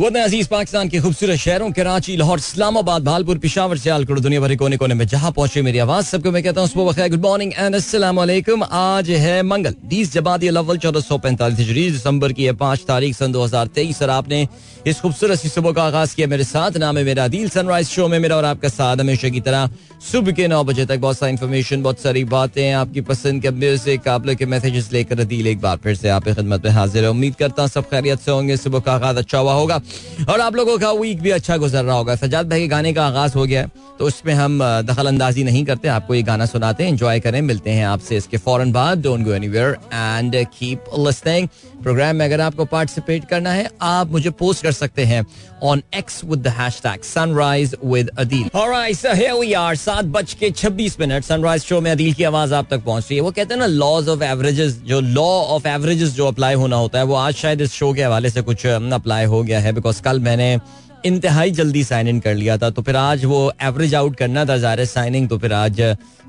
वतन अज़ीज़ पाकिस्तान के खूबसूरत शहरों, कराची, लाहौर, इस्लामाबाद, भालपुर, पिशावर से आलकुड़ दुनिया भर कोने कोने में जहाँ पहुँचे मेरी आवाज़, सबको मैं कहता हूँ, सुबह गुड मॉर्निंग एंड वालेकुम आज है मंगल बीस जबादी अव्वल, चौदह सौ पैंतालीस दिसंबर की है पाँच तारीख, सन दो हज़ार तेईस, और आपने इस खूबसूरत सी सुबह का आगाज़ किया मेरे साथ। नाम है मेरा दिल सनराइज शो में मेरा और आपका साथ हमेशा की तरह, सुबह के नौ बजे तक बहुत सारी इन्फॉर्मेशन बहुत सारी बातें, आपकी पसंद के म्यूज़िक आप लोग के मैसेजेस लेकर दिल एक बार फिर से आपकी खिदमत में हाजिर है। उम्मीद करता हूँ सब खैरियत से होंगे, सुबह का आगाज़ अच्छा हुआ होगा। और आप लोगों का वीक भी अच्छा गुजर रहा होगा। सजाद भाई के गाने का आगाज़ हो गया है तो उसमें हम दखल अंदाजी नहीं करते, आपको ये गाना सुनाते हैं एंजॉय करें, मिलते हैं आपसे इसके फ़ौरन बाद। Don't go anywhere and keep listening program में अगर आपको पार्टिसिपेट करना है, आप मुझे पोस्ट कर सकते हैं on X with the hashtag sunrise with Adeel alright so here we are सात बज के छब्बीस मिनट सनराइज शो में अदील की आवाज़ आप तक पहुँच रही है। वो कहते हैं ना लॉज ऑफ़ एवरेजेस जो लॉ ऑफ़ एवरेजेस जो अप्लाई होना होता है, वो आज शायद इस शो के हवाले से कुछ अप्लाई हो गया है बिकॉज़ कल मैंने इंतहाई जल्दी साइन इन कर लिया था तो फिर आज वो एवरेज आउट करना था ज़ाहिर साइनिंग तो फिर आज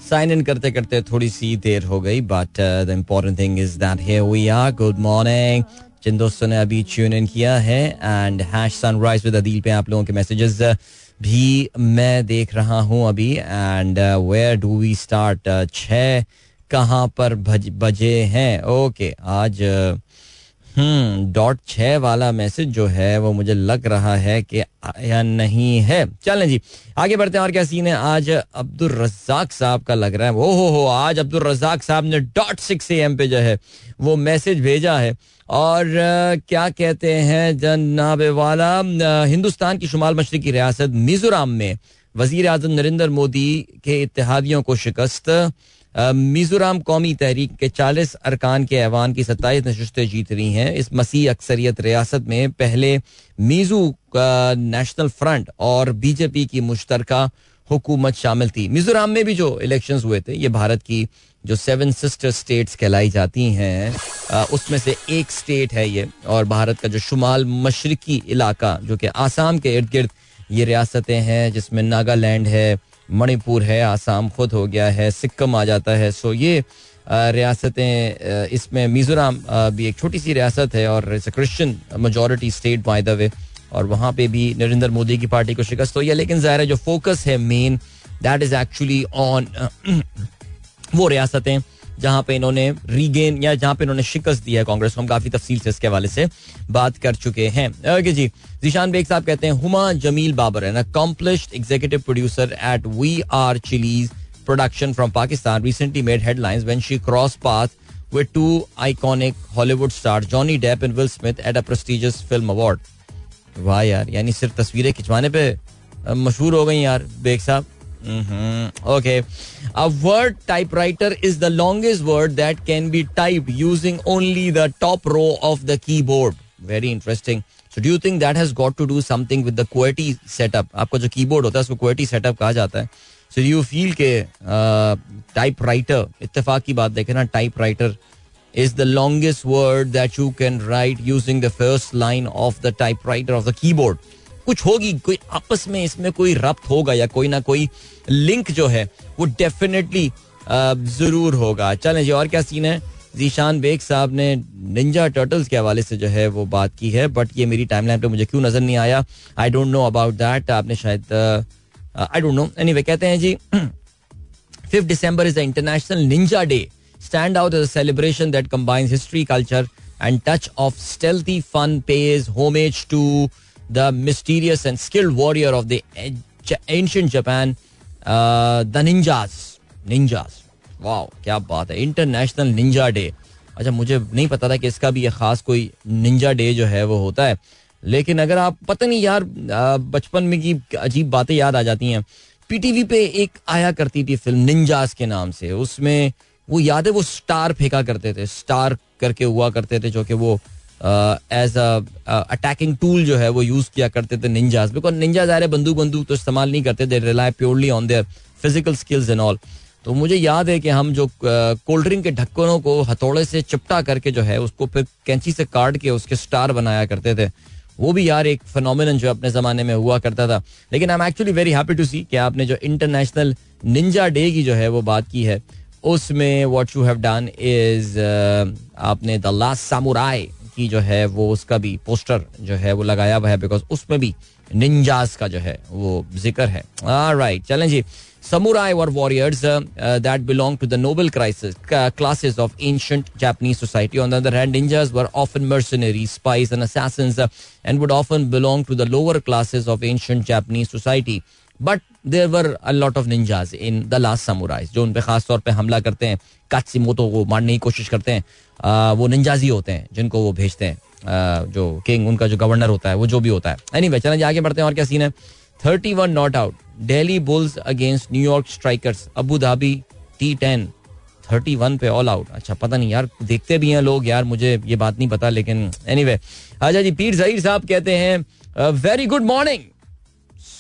साइन इन करते करते थोड़ी सी देर हो गई but the important thing is that here we are good morning जिन दोस्तों ने अभी ट्यून इन किया है and hash sunrise with Adeel पे आप लोगों के मैसेजेस भी मैं देख रहा हूँ अभी and where do we start छः कहाँ पर बजे हैं? ओके okay, आज uh, डॉट छह वाला मैसेज जो है, वो मुझे लग रहा है कि आया नहीं है। चलें जी, आगे बढ़ते हैं और क्या सीन है? आज अब्दुल रजाक साहब का लग रहा है। ओ हो हो आज अब्दुल रजाक साहब ने डॉट सिक्स एम पे जो है, वो मैसेज भेजा है। और क्या कहते हैं जनाब वाला? हिंदुस्तान की शुमाल मशरकी रियासत मिजोराम में वज़ीर आज़म नरेंद्र मोदी के इतिहादियों को शिकस्त मिजोरम कौमी तहरीक के चालीस अरकान के ऐवान की सत्ताईस नशस्तें जीत रही हैं। इस मसीह अक्सरियत रियासत में पहले मीजू नेशनल फ्रंट और बीजेपी की मुश्तर हुकूमत शामिल थी। मिजोरम में भी जो इलेक्शन हुए थे, ये भारत की जो सेवन सिस्टर स्टेट्स कहलाई जाती हैं उसमें से एक स्टेट है ये और भारत का जो शुमाल मशरकी इलाका, जो कि आसाम के इर्द गिर्द ये रियासतें हैं, जिसमें नागालैंड है मणिपुर है, आसाम खुद हो गया है, सिक्किम आ जाता है। सो ये रियासतें इसमें मिजोरम भी एक छोटी सी रियासत है और it's Christian majority state by the way और वहाँ पे भी नरेंद्र मोदी की पार्टी को शिकस्त हुई है। लेकिन ज़ाहिर जो फोकस है main that is actually on वो रियासतें। जहाँ पे इन्होंने रीगेन या जहाँ पे इन्होंने शिकस्त दिया है कांग्रेस को हम काफ़ी तफसील से इसके हवाले से बात कर चुके हैं ओके जी, जीशान बेग साहब कहते हैं, Huma Jamil Babar an accomplished executive producer at we are chillies production from Pakistan recently made headlines when she cross path with two iconic Hollywood stars, Johnny Depp and Will Smith, at a prestigious film award. वाह यार, यानी सिर्फ़ तस्वीरें खिंचवाने पे मशहूर हो गई यार बेग साहब. Okay. A word typewriter is the longest word that can be typed using only the top row of the keyboard. Very interesting. So do you think that has got to do something with the QWERTY setup? आपका जो keyboard होता है उसको QWERTY setup कहा जाता है. So do you feel के typewriter इत्तेफाक की बात देखें ना typewriter is the longest word that you can write using the first line of the typewriter of the keyboard. कुछ होगी, कोई आपस में इसमें कोई रब्त होगा या कोई ना कोई लिंक जो है, वो डेफिनेटली ज़रूर होगा। चलें जी, और क्या सीन है? जीशान बेग साहब ने निंजा टर्टल्स के हवाले से जो है वो बात की है बट ये मेरी टाइमलाइन पे मुझे क्यों नज़र नहीं आया? I don't know about that आपने शायद आई डोंट नो एनीवे कहते हैं जी fifth December is the international ninja day stand out as celebration that combines history culture and touch of stealthy fun pays homage to the mysterious and skilled of the ancient Japan, uh, the ninjas. Ninjas. वाह क्या बात है। International ninja day अच्छा मुझे नहीं पता था कि इसका भी एक खास कोई निंजा डे जो है वो होता है। लेकिन अगर आप पता नहीं यार बचपन में की अजीब बातें याद आ जाती हैं। पीटीवी पे एक आया करती थी फ़िल्म निंजास के नाम से। उसमें वो याद है वो स्टार फेंका करते थे। स्टार करके हुआ करते थे जो कि वो एज अटैकिंग टूल जो है, वो यूज़ किया करते थे निंजाज बिकॉज़ निंजा ज़ाहिर बंदूक बंदूक तो इस्तेमाल नहीं करते थे rely purely on their physical skills and all तो मुझे याद है कि हम जो कोल्ड ड्रिंक के ढक्कनों को हथौड़े से चिपटा करके जो है, उसको फिर कैंची से काट के उसके स्टार बनाया करते थे। वो भी यार एक फिनोमिन जो अपने जमाने में हुआ करता था। लेकिन I am actually very happy to see कि आपने जो इंटरनेशनल निंजा डे की जो है, वो बात की है। उसमें what you have done is आपने द लास्ट सामुराई की जो है, वो उसका भी पोस्टर जो है, वो लगाया हुआ है बिकॉज़ उसमें भी निंजास का जो है, वो ज़िक्र है। राइट चलें जी। Samurai were warriors that belong to the noble crisis classes of ancient Japanese society on the other hand ninjas were often mercenary spies and assassins and would often belong to the lower classes of ancient Japanese society but there were lot of ninjas in the last samurais जो उन पर खास तौर पर हमला करते हैं काची मोतो को मारने की कोशिश करते हैं। आ, वो निंजाजी होते हैं जिनको वो भेजते हैं। आ, जो किंग उनका जो गवर्नर होता है वो जो भी होता है। एनी anyway, चलें आगे बढ़ते हैं और क्या सीन है? Thirty one not out Delhi bulls against New York strikers Abu Dhabi T ten thirty one पे ऑल आउट अच्छा पता नहीं यार देखते भी हैं लोग यार मुझे ये बात नहीं पता लेकिन एनी वे अच्छा जी पीर जहीर साहब कहते हैं very good morning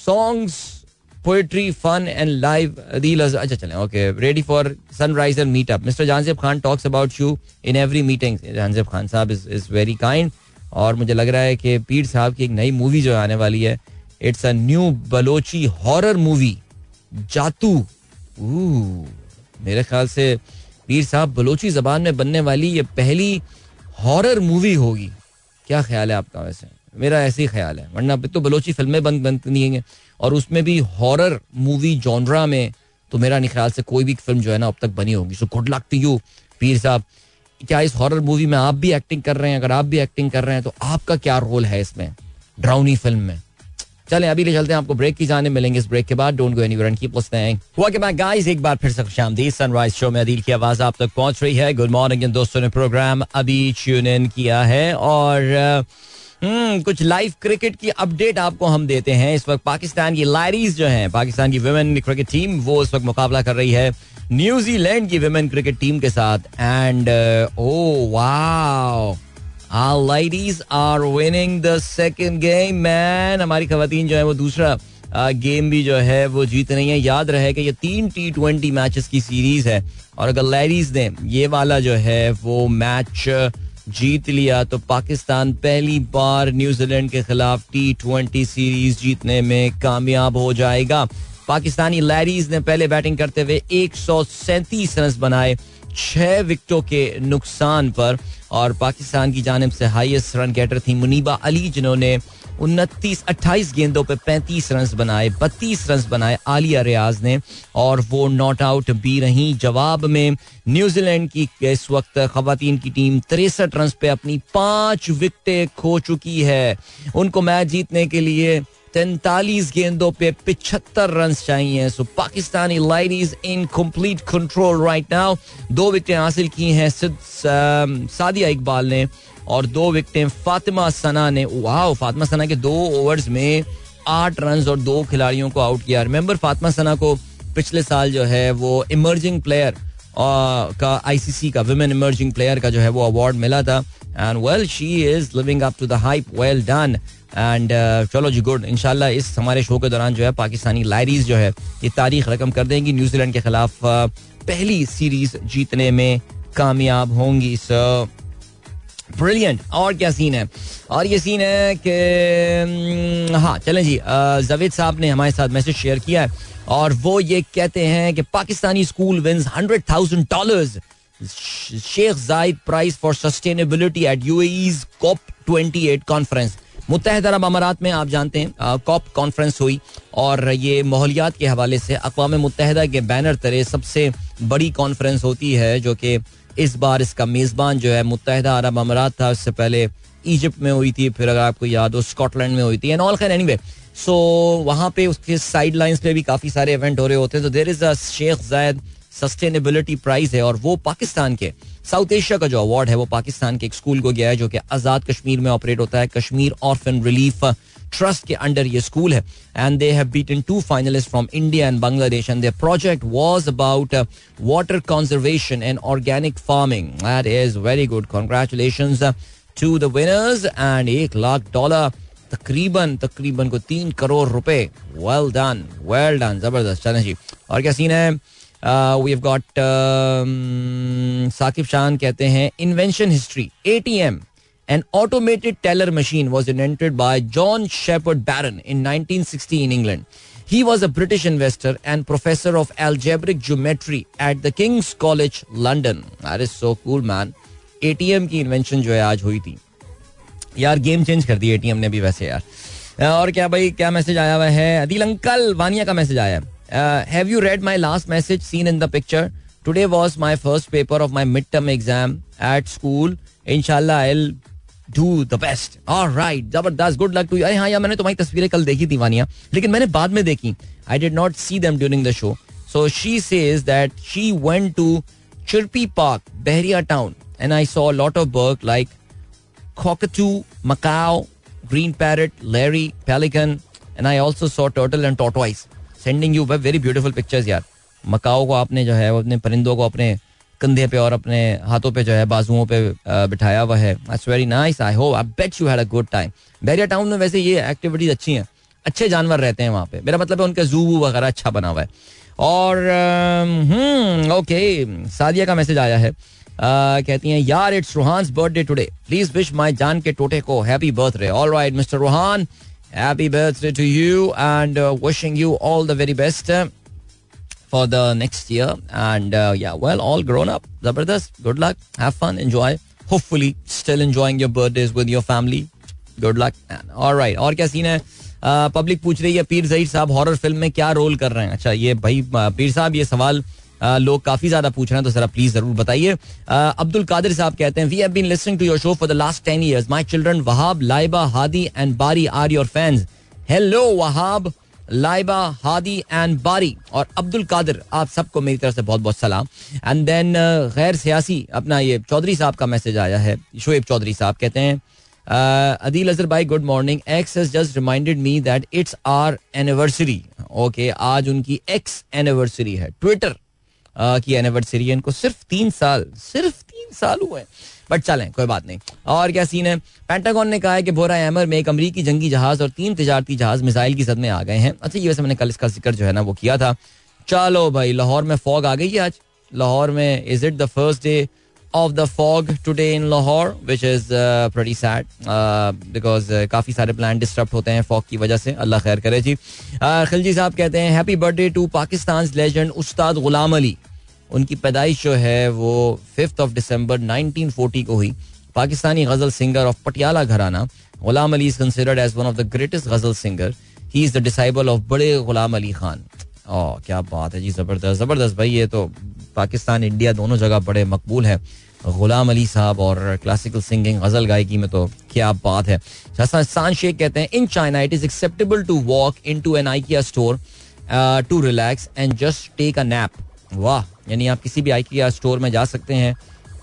songs poetry fun and live reelers अच्छा चलें okay ready for sunriser meetup mister Jahanzeb Khan talks about you in every meeting Jahanzeb Khan साहब इज़ इज़ वेरी काइंड और मुझे लग रहा है कि पीर साहब की एक नई मूवी जो आने वाली है it's a new Balochi horror movie जातू मेरे ख्याल से पीर साहब बलोची जबान में बनने वाली ये पहली हॉरर मूवी होगी। क्या ख्याल है आपका वैसे? मेरा ऐसे ही ख्याल है। वरना तो बलोची फ़िल्में बंद बनती हैं और उसमें भी हॉरर मूवी जॉनरा में तो मेरा नहीं ख्याल से कोई भी फ़िल्म जो है ना अब तक बनी होगी। So good luck to you Pir साहब। क्या इस हॉरर मूवी में आप भी एक्टिंग कर रहे हैं? अगर आप भी एक्टिंग कर रहे हैं तो आपका क्या रोल है इसमें? ड्राउनी फ़िल्म में। चले, अभी ले चलते हैं, आपको ब्रेक की जाने मिलेंगे इस ब्रेक के बाद। Don't go anywhere and keep listening welcome back guys एक बार फिर से खुशामदीद। सनराइज शो में अदील की आवाज़ आप तक पहुँच रही है। गुड मॉर्निंग इन दोस्तों ने प्रोग्राम अभी ट्यून इन किया है। और हम्म कुछ लाइव क्रिकेट की अपडेट आपको हम देते हैं। इस वक्त पाकिस्तान की लाइरीज जो हैं पाकिस्तान की वुमेन क्रिकेट टीम वो इस वक्त मुकाबला कर रही है न्यूजीलैंड की वुमेन क्रिकेट टीम के साथ। And oh wow Our ladies are winning the second game, man. हमारी खातन जो है वो दूसरा गेम भी जो है वो जीत रही है। याद रहे कि ये तीन टी ट्वेंटी मैचेस की सीरीज़ है। और अगर लेडीज़ ने ये वाला जो है वो मैच जीत लिया तो पाकिस्तान पहली बार न्यूजीलैंड के खिलाफ टी ट्वेंटी सीरीज़ जीतने में कामयाब हो जाएगा। पाकिस्तानी लैरीज ने पहले बैटिंग करते हुए एक सौ सैंतीस रन बनाए, छह विकेटों के नुकसान पर, और पाकिस्तान की जानब से हाईएस्ट रन गेटर थी मुनीबा अली, जिन्होंने उनतीस अट्ठाईस गेंदों पे पैंतीस रन बनाए, बत्तीस रन बनाए आलिया रियाज ने, और वो नॉट आउट भी रही। जवाब में न्यूजीलैंड की इस वक्त खातन की टीम तिरसठ रन पे अपनी पाँच विकटें खो चुकी है। उनको मैच जीतने के लिए तैतालीस गेंदों पे पिछहत्तर रन चाहिए। So Pakistani ladies in complete control right now दो विकेटें हासिल की हैं सादिया इकबाल ने। और दो विकेटें फातिमा सना ने वाह फातिमा सना के दो ओवर्स में आठ रन और दो खिलाड़ियों को आउट किया। रिमेंबर फातिमा सना को पिछले साल जो है वो इमर्जिंग प्लेयर का आईसीसी का वुमेन इमर्जिंग प्लेयर का जो है वो अवार्ड मिला था। And well she is living up to the hype well done and चलो जी गुड इनशाला इस हमारे शो के दौरान जो है पाकिस्तानी लायरीज जो है, ये तारीख रकम कर देंगी। न्यूजीलैंड के खिलाफ पहली सीरीज़ जीतने में कामयाब होंगी सो ब्रिलियंट और क्या सीन है? और ये सीन है कि हाँ चलें जी जवेद साहब ने हमारे साथ मैसेज शेयर किया है और वो ये कहते हैं कि Pakistani school wins hundred thousand dollars Sheikh Zayed prize for sustainability at UAE's COP 28 conference मुतहद अरब अमारात में आप जानते हैं कॉप कॉन्फ्रेंस हुई और ये माहौलियात के हवाले से अकवा मुतहदा के बैनर तरे सबसे बड़ी कॉन्फ्रेंस होती है जो कि इस बार इसका मेज़बान जो है मुतहदा अरब अमारात था, उससे पहले इजिप्ट में हुई थी, फिर अगर आपको याद हो, स्कॉटलैंड में हुई थी एंड ऑल खैर एनीवे सो वहाँ पे उसके साइड लाइन्स पे भी काफ़ी सारे इवेंट हो रहे होते हैं। तो there is a Sheikh Zayed sustainability prize है, और वो पाकिस्तान के साउथ एशिया का जो अवार्ड है, वो पाकिस्तान के एक स्कूल को गया है, जो कि आज़ाद कश्मीर में ऑपरेट होता है, कश्मीर ऑर्फन रिलीफ ट्रस्ट के अंडर ये स्कूल है. And they have beaten two finalist from India and Bangladesh and their project was about water conservation and organic farming that is very good congratulations to the winners and एक lakh dollar तकरीबन तकरीबन को तीन करोड़ रुपए. Well done well done ज़बरदस्त चलें जी. और क्या सीन है? We have got Saqib Shan कहते हैं invention history ATM An automated teller machine was invented by John Shepard Barron in 1960 in England. He was a British investor and professor of algebraic geometry at the King's College, London. That is so cool, man. ATM की invention जो है आज हुई थी यार game change कर दी ATM ने भी वैसे यार और क्या भाई क्या मैसेज आया हुआ है अदिल अंकल वानिया का मैसेज आया है have you read my last message seen in the picture today was my first paper of my mid term exam at school इंशाल्लाह I do the best right ज़बरदस्त गुड लक टू अरे हाँ यार मैंने तुम्हारी तस्वीरें कल देखी थी वानिया लेकिन मैंने बाद में देखी। I did not see them during the show so she says that she went to Chirpy Park Bahria Town and I saw lot of birds like cockatoo, Macau, green parrot, Larry, pelican, and I also saw turtle and tortoise. Sending you very beautiful pictures यार. Macaw को आपने जो है अपने परिंदों को अपने कंधे पे और अपने हाथों पे जो है बाजुओं पे बिठाया हुआ है। That's very nice I hope I bet you had a good time Bahria Town में वैसे ये एक्टिविटीज़ अच्छी हैं। अच्छे जानवर रहते हैं वहाँ पे। मेरा मतलब है उनका जू वगैरह अच्छा बना हुआ है। और हम्म ओके सादिया का मैसेज आया है। कहती हैं, यार it's Rohan birthday today please wish my जान के टोटे को happy birthday all right mister Rohan happy birthday to you and wishing you all the very best for the next year and uh, all grown up. Zabardast good luck. Have fun. Enjoy. Hopefully still enjoying your birthdays with your family. Good luck. And all right. और क्या scene है? Public uh, पूछ रही है पीर जहीर साहब horror film में क्या role कर रहे हैं? अच्छा ये भाई पीर साहब ये सवाल लोग काफ़ी ज़्यादा पूछ रहे हैं तो जरा प्लीज़ ज़रूर बताइए। अब्दुल कादिर साहब कहते हैं we have been listening to your show for the last ten years my children Wahab Laiba Hadi and Bari are your fans hello Wahab Laiba, Hadi and Bari. और अब्दुल कादिर, आप सबको मेरी तरफ़ से बहुत बहुत सलाम एंड देन गैर सियासी, अपना ये चौधरी साहब का मैसेज आया है। शोएब चौधरी साहब कहते हैं अदील अजहर भाई good morning X has just reminded me that it's our anniversary okay आज उनकी एक्स एनिवर्सरी है। ट्विटर की एनिवर्सरी है। इनको सिर्फ़ तीन साल, सिर्फ़ तीन साल हुए बट चलें कोई बात नहीं। और क्या सीन है? पेंटागन ने कहा है कि बोरा एमर में एक अमरीकी जंगी जहाज़ और तीन तजारती जहाज़ मिसाइल की सद में आ गए हैं। अच्छा ये वैसे मैंने कल इसका ज़िक्र जो है ना वो किया था। चलो भाई लाहौर में फॉग आ गई है आज। लाहौर में is it the first day of the fog today in Lahore? Which is pretty sad because काफ़ी सारे प्लान डिस्टर्ब होते हैं फॉग की वजह से। अल्लाह खैर करे जी। Uh, खिलजी साहब कहते हैं happy birthday to Pakistan legend Ustad Ghulam Ali उनकी पैदाइश जो है वो फिफ्थ ऑफ़ दिसंबर 1940 को हुई। Pakistani ghazal singer of Patiala gharana, Ghulam Ali is considered as one of the greatest ghazal singer he is the disciple of Bade Ghulam Ali Khan. ओ क्या बात है जी, ज़बरदस्त ज़बरदस्त भाई, ये तो पाकिस्तान, इंडिया दोनों जगह बड़े मकबूल है। गुलाम अली साहब और क्लासिकल सिंगिंग गज़ल गायकी में तो क्या बात है। हसन शेख कहते हैं in China it is acceptable to walk into an IKEA store to relax and just take a nap वाह, यानी आप किसी भी आईकिया स्टोर में जा सकते हैं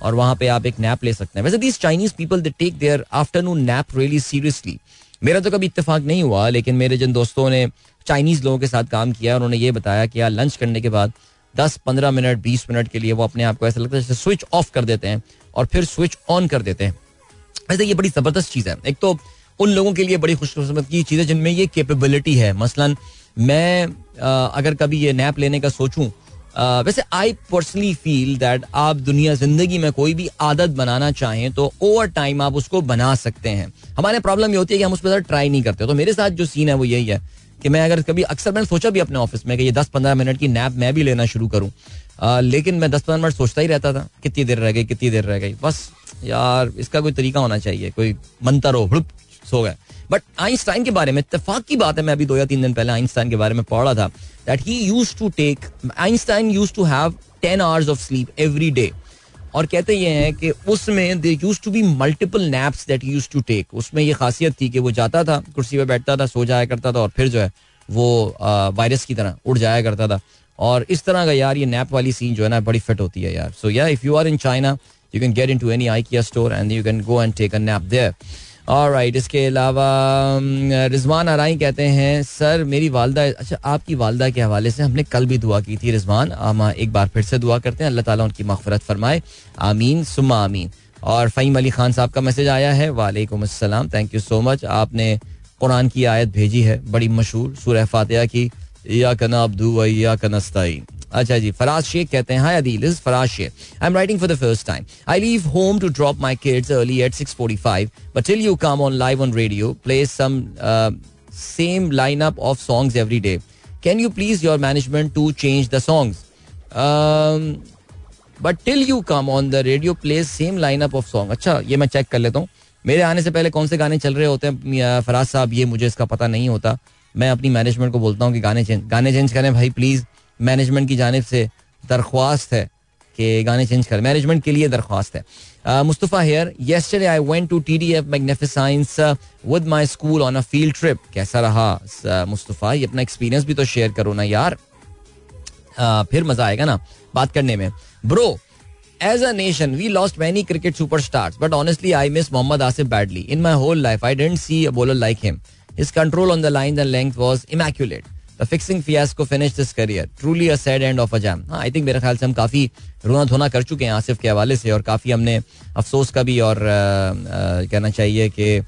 और वहाँ पे आप एक नैप ले सकते हैं। वैसे these Chinese people they take their afternoon nap really seriously मेरा तो कभी इतफाक नहीं हुआ, लेकिन मेरे जिन दोस्तों ने चाइनीज़ लोगों के साथ काम किया, उन्होंने ये बताया कि यार लंच करने के बाद दस पंद्रह मिनट, बीस मिनट के लिए वो अपने आप को ऐसा लगता है जैसे स्विच ऑफ़ कर देते हैं और फिर स्विच ऑन कर देते हैं। वैसे ये बड़ी ज़बरदस्त चीज़ है। एक तो उन लोगों के लिए बड़ी खुशकिस्मत की चीज़ है जिनमें ये कैपेबिलिटी है। मसलन मैं अगर कभी ये नैप लेने का सोचूं वैसे आई पर्सनली फील दैट आप दुनिया ज़िंदगी में कोई भी आदत बनाना चाहें तो ओवर टाइम आप उसको बना सकते हैं। हमारे प्रॉब्लम ये होती है कि हम उस पर ट्राई नहीं करते। तो मेरे साथ जो सीन है वो यही है कि मैं अगर कभी, अक्सर मैंने सोचा भी अपने ऑफ़िस में कि ये दस पंद्रह मिनट की नैप मैं भी लेना शुरू करूँ। लेकिन मैं दस पंद्रह मिनट सोचता ही रहता था, कितनी देर रह गई, कितनी देर रह गई। बस यार, इसका कोई तरीका होना चाहिए, कोई मंत्र हो सो गए। बट आइंस्टाइन के बारे में इतफाक की बात है, मैं अभी दो या तीन दिन पहले आइंस्टाइन के बारे में पढ़ा था that he used to take Einstein used to have ten hours of sleep every day और कहते ये हैं कि उसमें they used to be multiple naps that used to take उसमें ये खासियत थी कि वो जाता था, कुर्सी पर बैठता था, सो जाया करता था और फिर जो है, वो वायरस की तरह उड़ जाया करता था। और इस तरह का यार ये नैप वाली सीन जो है ना, बड़ी फिट होती है यार। So yeah if you are in China you can get into any IKEA store and you can go and take a nap there और राइट इसके अलावा रिजवान आराई कहते हैं, सर, मेरी वालदा अच्छा आपकी वालदा के हवाले से हमने कल भी दुआ की थी, रिजवान। हम एक बार फिर से दुआ करते हैं। अल्लाह ताला उनकी मगफरत फरमाए। आमीन, सुम्मा आमीन। और फ़हीम अली खान साहब का मैसेज आया है, वालेकुम अस्सलाम थैंक यू सो मच आपने कुरान की आयत भेजी है, बड़ी मशहूर, सूरह फातिहा की। या कना अब्दू या कनस्ताई अच्छा जी, फराज शेख कहते हैं, hi Adeel is Faraz Shaikh. I am writing for the first time I leave home to drop my kids early at 6:45 but till you come on live on radio play some same lineup of songs every day can you please your management to change the songs but till you come on the radio play same lineup of song अच्छा ये मैं check कर लेता हूँ. मेरे आने से पहले कौन से गाने चल रहे होते हैं फराज साहब, ये मुझे इसका पता नहीं होता. मैं अपनी मैनेजमेंट को बोलता हूँ कि गाने चेंज गाने चेंज करें भाई प्लीज़ मैनेजमेंट की जानब से दरख्वास्त है कि गाने चेंज करें मैनेजमेंट के लिए दरख्वास्त है Mustafa here yesterday I went to T D F MagnifiScience with my school on a field trip कैसा रहा मुस्तफ़ा ये अपना एक्सपीरियंस भी तो शेयर करो ना यार uh, फिर मज़ा आएगा ना बात करने में bro As a nation, we lost many cricket superstars, but honestly, I miss Mohammad Asif badly. In my whole life, I didn't see a bowler like him. His control on the lines and length was immaculate. The fixing fiasco finished his career. Truly a sad end of a jam. हाँ I think मेरे ख्याल से हम काफ़ी रोना धोना कर चुके हैं आसिफ के हवाले से और काफ़ी हमने अफसोस का भी और कहना चाहिए कि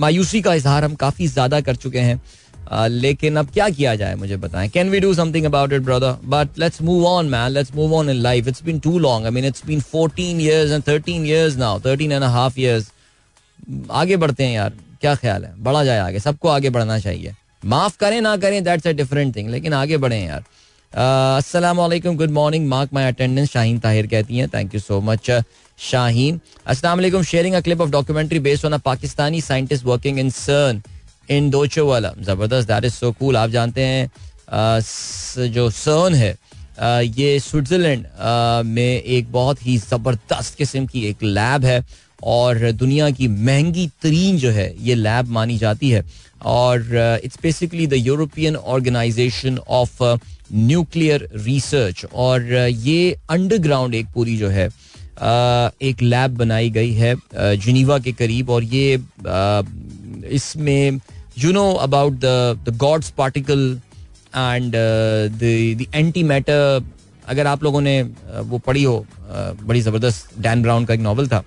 मायूसी का इजहार हम काफ़ी ज़्यादा कर चुके हैं। लेकिन अब क्या किया जाए मुझे बताएँ। Can we do something about it brother but let's move on man let's move on in life it's been too long I mean it's been 14 years and 13 years now 13 and half years आगे बढ़ते हैं यार। क्या ख्याल है? बढ़ा जाए आगे। सबको आगे बढ़ना चाहिए। माफ़ करें, ना करें दैट्स अ डिफरेंट थिंग लेकिन आगे बढ़े यार। अस्सलाम वालेकुम good morning mark my attendance Shaheen Tahir कहती हैं thank you so much Shaheen. अस्सलाम वालेकुम sharing a clip of documentary based on a Pakistani scientist working in CERN in Deutsche वाला ज़बरदस्त दैट इज़ सो कूल आप जानते हैं जो सर्न है ये स्विट्जरलैंड में एक बहुत ही ज़बरदस्त किस्म की एक लैब है, और दुनिया की महँगी तरीन जो है, ये लैब मानी जाती है। और it's basically the European organisation of nuclear research और ये अंडरग्राउंड एक पूरी जो है एक लैब बनाई गई है जिनीवा के करीब। और ये इसमें you know about the the God's particle and the antimatter अगर आप लोगों ने वो पढ़ी हो बड़ी ज़बरदस्त डैन ब्राउन का एक नावल था।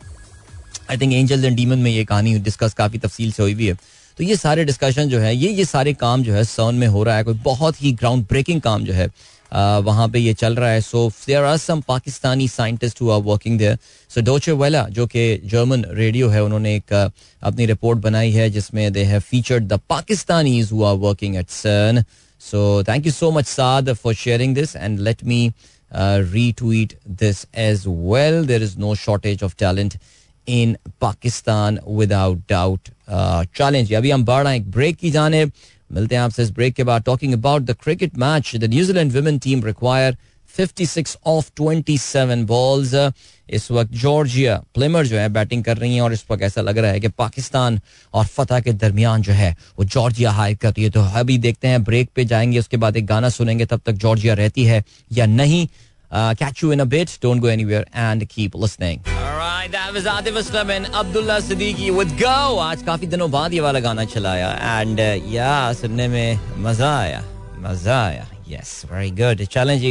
I think Angels and Demon में ये कहानी डिस्कस काफ़ी तफसील से हुई भी है। तो ये सारे डिस्कशन जो है, ये ये सारे काम जो है सौन में हो रहा है, कोई बहुत ही ग्राउंड ब्रेकिंग काम जो है वहाँ पे ये चल रहा है। So there are some Pakistani scientist who are working there so Deutsche Welle जो कि जर्मन रेडियो है, उन्होंने एक अपनी रिपोर्ट बनाई है, जिसमें they have featured the Pakistanis who are working at CERN so thank you so much Saad for sharing this and let me retweet this as well there is no shortage of talent in Pakistan without doubt. Challenge अभी हम बढ़ रहे हैं एक break की जाने मिलते हैं आपसे इस ब्रेक के बाद talking about the cricket match the New Zealand women team require 56 of 27 balls इस वक्त जॉर्जिया प्लेमर जो है बैटिंग कर रही हैं और इस वक्त ऐसा लग रहा है कि पाकिस्तान और फतेह के दरमियान जो है वो जॉर्जिया हाई करती है तो अभी देखते हैं ब्रेक पे जाएँगे उसके बाद एक गाना सुनेंगे तब तक जॉर्जिया रहती है या नहीं catch you in a bit don't go anywhere and keep listening Abdullah Siddiqui with go आज काफी दिनों बाद ये वाला गाना चलाया एंड या uh, सुनने में मजा आया मजा आया यस वेरी गुड चैलेंज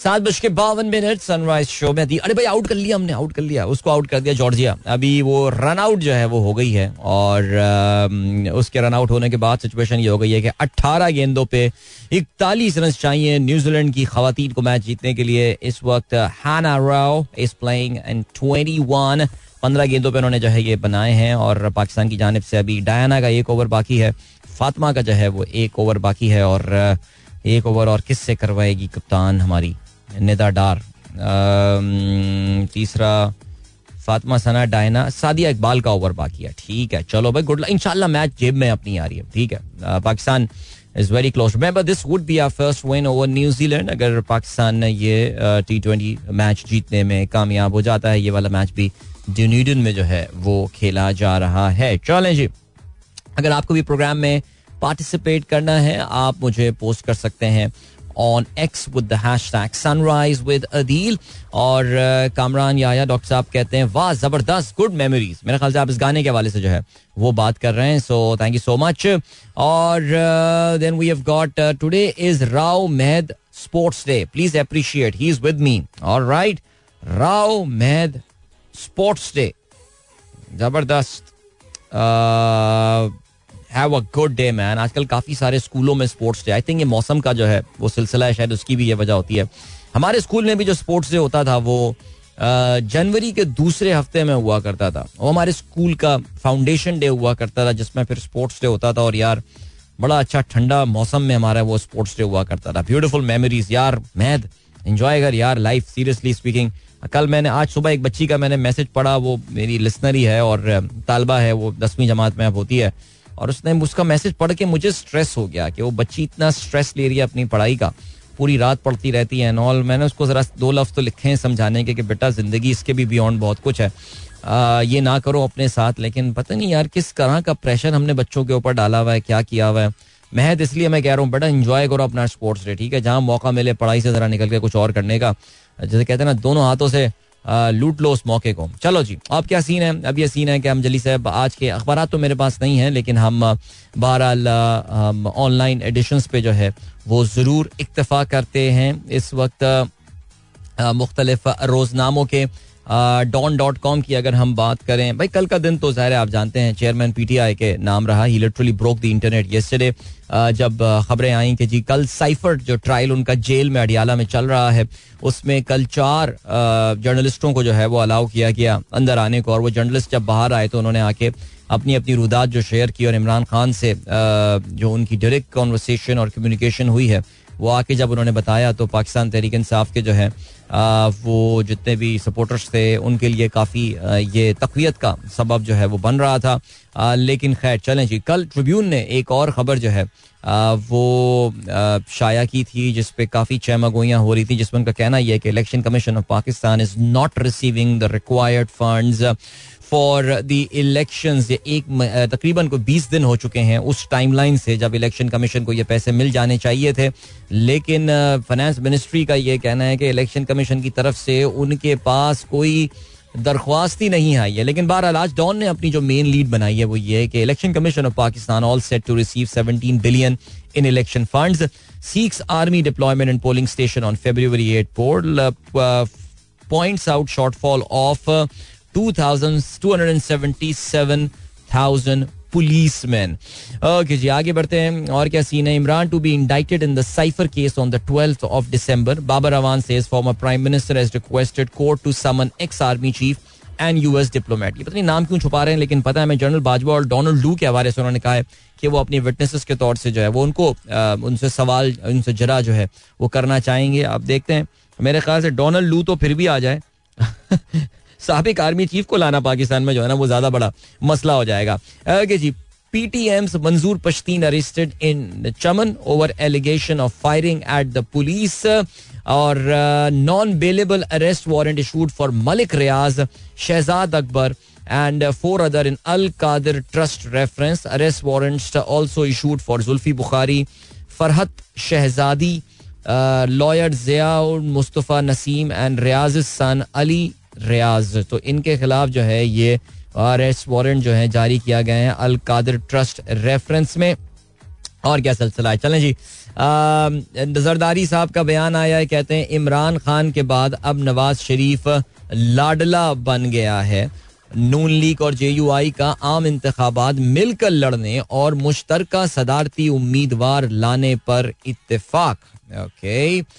सात बज के बावन मिनट सनराइज शो में थी अरे भाई आउट कर लिया हमने आउट कर लिया। उसको आउट कर दिया जॉर्जिया अभी वो रन आउट जो है वो हो गई है। और आ, उसके रन आउट होने के बाद सिचुएशन ये हो गई है कि 18 गेंदों पे इकतालीस रन चाहिए न्यूजीलैंड की खातन को मैच जीतने के लिए। इस वक्त Hannah Rowe is playing and twenty one पंद्रह गेंदों पे उन्होंने जो है ये बनाए हैं और पाकिस्तान की जानब से अभी डायना का एक ओवर बाकी है। फातिमा का जो है वो एक ओवर बाकी है और एक ओवर और किससे करवाएगी कप्तान हमारी निदा डार। तीसरा, फातिमा सना, डायना, सादिया इकबाल का ओवर बाकी है। ठीक है, चलो भाई, गुड इंशाल्लाह मैच जेब में अपनी आ रही है। ठीक है Pakistan is very close remember this would be our first win over New Zealand अगर पाकिस्तान ने ये टी ट्वेंटी मैच जीतने में कामयाब हो जाता है, ये वाला मैच भी ड्यूनीडन में जो है, वो खेला जा रहा है। चलें जी, अगर आपको भी प्रोग्राम में पार्टिसिपेट करना है, आप मुझे पोस्ट कर सकते हैं। On X with the hashtag sunrise with Adeel और कामरान याया, डॉक्टर साहब कहते हैं, वाह, ज़बरदस्त गुड मेमोरीज मेरे ख्याल से आप इस गाने के हवाले से जो है, वो बात कर रहे हैं so thank you so much और then we have got today is Rao Mehad sports day please appreciate he is with me और right Rao Mehad sports day ज़बरदस्त have a good day man आजकल काफ़ी सारे स्कूलों में sports day I think ये मौसम का जो है, वो सिलसिला है, शायद उसकी भी ये वजह होती है। हमारे स्कूल में भी जो स्पोर्ट्स डे होता था, वो जनवरी के दूसरे हफ़्ते में हुआ करता था। वो हमारे स्कूल का फाउंडेशन डे हुआ करता था, जिसमें फिर स्पोर्ट्स डे होता था और यार, बड़ा अच्छा ठंडा मौसम में हमारा वो स्पोर्ट्स डे हुआ करता था। ब्यूटीफुल मेमोरीज यार मैद एंजॉय कर यार लाइफ सीरियसली स्पीकिंग कल मैंने, आज सुबह एक बच्ची का मैंने मैसेज पढ़ा, वो मेरी लिसनर ही है और तालबा है, वो दसवीं जमात में अब होती है। और उसने उसका मैसेज पढ़ के मुझे स्ट्रेस हो गया कि वो बच्ची इतना स्ट्रेस ले रही है अपनी पढ़ाई का। पूरी रात पढ़ती रहती है नॉल मैंने उसको ज़रा दो लफ्ज़ तो लिखे हैं समझाने के कि बेटा ज़िंदगी इसके भी बियॉन्ड बहुत कुछ है। आ, ये ना करो अपने साथ लेकिन पता नहीं यार किस तरह का प्रेशर हमने बच्चों के ऊपर डाला हुआ है क्या किया हुआ है। महद इसलिए मैं कह रहा हूँ बेटा इंजॉय करो अपना स्पोर्ट्स डे ठीक है? जहाँ मौका मिले पढ़ाई से ज़रा निकल के कुछ और करने का। जैसे कहते हैं ना दोनों हाथों से लूट लो उस मौके को। चलो जी, अब क्या सीन है? अब ये सीन है कि हम जली साहब, आज के अखबार तो मेरे पास नहीं है, लेकिन हम, बहरहाल ऑनलाइन एडिशंस पे जो है, वो ज़रूर इतफा करते हैं। इस वक्त मुख्तलफ रोजनामों के डॉन डॉट कॉम की अगर हम बात करें, भाई कल का दिन तो ज़ाहिर आप जानते हैं चेयरमैन पीटीआई के नाम रहा he literally broke the internet yesterday जब खबरें आई कि जी कल साइफर जो ट्रायल उनका जेल में अडियाला में चल रहा है, उसमें कल चार जर्नलिस्टों को जो है वो अलाउ किया गया अंदर आने को, और वो जर्नलिस्ट जब बाहर आए तो उन्होंने आके अपनी अपनी रुदात जो शेयर की और इमरान खान से जो उनकी डायरेक्ट कॉन्वर्सेशन और कम्युनिकेशन हुई है वो आके जब उन्होंने बताया तो पाकिस्तान तहरीक इंसाफ के जो है वो जितने भी सपोर्टर्स थे, उनके लिए काफ़ी ये तकवीत का सबब जो है वो बन रहा था। लेकिन खैर, चलें जी, कल ट्रिब्यून ने एक और ख़बर जो है वो शाया की थी जिसपे काफ़ी चहमगोइयाँ हो रही थी, जिसमें उनका कहना यह है कि election commission of Pakistan is not receiving the required funds for the election एक तकरीबन को बीस दिन हो चुके हैं उस टाइमलाइन से जब इलेक्शन कमीशन को ये पैसे मिल जाने चाहिए थे। लेकिन फाइनेंस मिनिस्ट्री का ये कहना है कि इलेक्शन कमीशन की तरफ़ से उनके पास कोई दरख्वास्त ही नहीं आई है। लेकिन बहरहाल, आज डॉन ने अपनी जो मेन लीड बनाई है वो ये है कि election commission of Pakistan all set to receive 17 billion in election funds seeks army deployment and polling station on February 8 poll points out shortfall of 277,000 policeman okay जी आगे बढ़ते हैं। और क्या सीन है? Imran to be indicted in the cipher case on the twelfth of Babar Awan former prime minister has requested court to summon ex army chief and US diplomat ये पता नहीं नाम क्यों छुपा रहे हैं लेकिन पता है मैं जनरल बाजवा और डोनाल्ड लू के हवाले से उन्होंने कहा है कि वो अपनी विटनेसेस के तौर से जो है वो उनको उनसे सवाल उनसे जरा जो है वो करना चाहेंगे। आप देखते हैं मेरे ख्याल से डोनाल्ड लू तो फिर भी आ जाए। सबक आर्मी चीफ को लाना पाकिस्तान में जो है ना वो ज़्यादा बड़ा मसला हो जाएगा ओके जी PTM's Manzoor Pashteen arrested in Chaman over allegation of firing at the police और non bailable arrest warrant issued for Malik Riaz Shahzad Akbar and uh, four other in Al Qadir Trust reference. Arrest warrants also issued for Zulfi Bukhari, Farhat Shehzadi, uh, lawyer Ziaul Mustafa Naseem, and Riaz's son Ali Riaz. तो इनके खिलाफ जो है ये arrest warrant जो है जारी किया गया है अल कादर ट्रस्ट रेफरेंस में। और क्या सिलसिला है? चलें जी। जरदारी साहब का बयान आया है, कहते हैं, इमरान खान के बाद अब नवाज़ शरीफ लाडला बन गया है। नून लीग और जे यू आई का आम इंतबात मिलकर लड़ने और मुश्तर सदारती उम्मीदवार लाने पर इतफाक ओके। okay.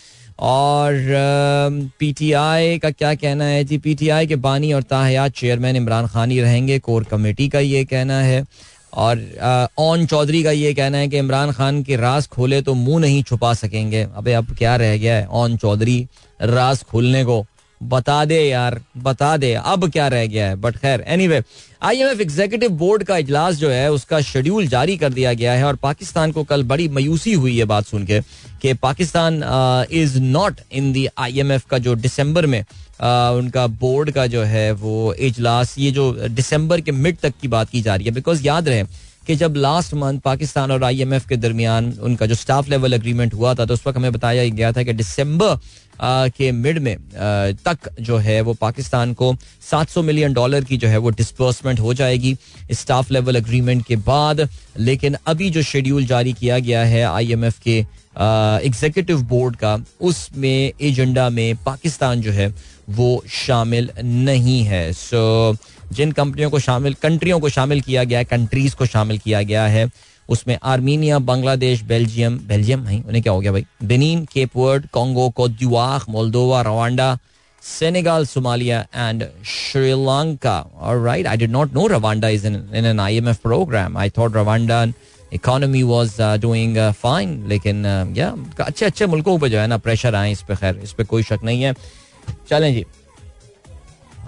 और पीटीआई का क्या कहना है? जी पीटीआई के बानी और ताहयात चेयरमैन इमरान खान ही रहेंगे। कोर कमेटी का ये कहना है। और ओन चौधरी का ये कहना है कि इमरान खान के रास खोले तो मुँह नहीं छुपा सकेंगे। अबे अब क्या रह गया है? ओन चौधरी, रास खोलने को। बता दे यार बता दे। अब क्या रह गया है? बट खैर anyway I M F executive board का इजलास जो है उसका शेड्यूल जारी कर दिया गया है और पाकिस्तान को कल बड़ी मायूसी हुई है बात सुन के कि Pakistan is not in the I M F का जो दिसंबर में uh, उनका बोर्ड का जो है वो इजलास ये जो दिसंबर के मिड तक की बात की जा रही है। बिकॉज़ याद रहे कि जब लास्ट मंथ पाकिस्तान और आईएमएफ के दरमियान उनका जो स्टाफ लेवल एग्रीमेंट हुआ था तो उस वक्त हमें बताया गया था कि दिसंबर के मिड में तक जो है वो पाकिस्तान को 700 मिलियन डॉलर की जो है वो डिस्पर्समेंट हो जाएगी स्टाफ लेवल एग्रीमेंट के बाद। लेकिन अभी जो शेड्यूल जारी किया गया है आईएमएफ के एग्जीक्यूटिव बोर्ड का उसमें एजेंडा में पाकिस्तान जो है वो शामिल नहीं है। सो so, जिन कंपनियों को शामिल कंट्रियों को शामिल किया गया है कंट्रीज़ को शामिल किया गया है उसमें आर्मीनिया बांग्लादेश बेल्जियम बेल्जियम नहीं उन्हें क्या हो गया भाई? Benin Cape Verde Congo Cote d'Ivoire Moldova Rwanda Senegal Somalia and Sri Lanka. Right I did not know Rwanda is in in an IMF programme I thought Rwanda economy was doing fine लेकिन uh, या अच्छे अच्छे मुल्कों पर जो है ना pressure आए इस पे खैर इस पे कोई शक नहीं है। चलें जी।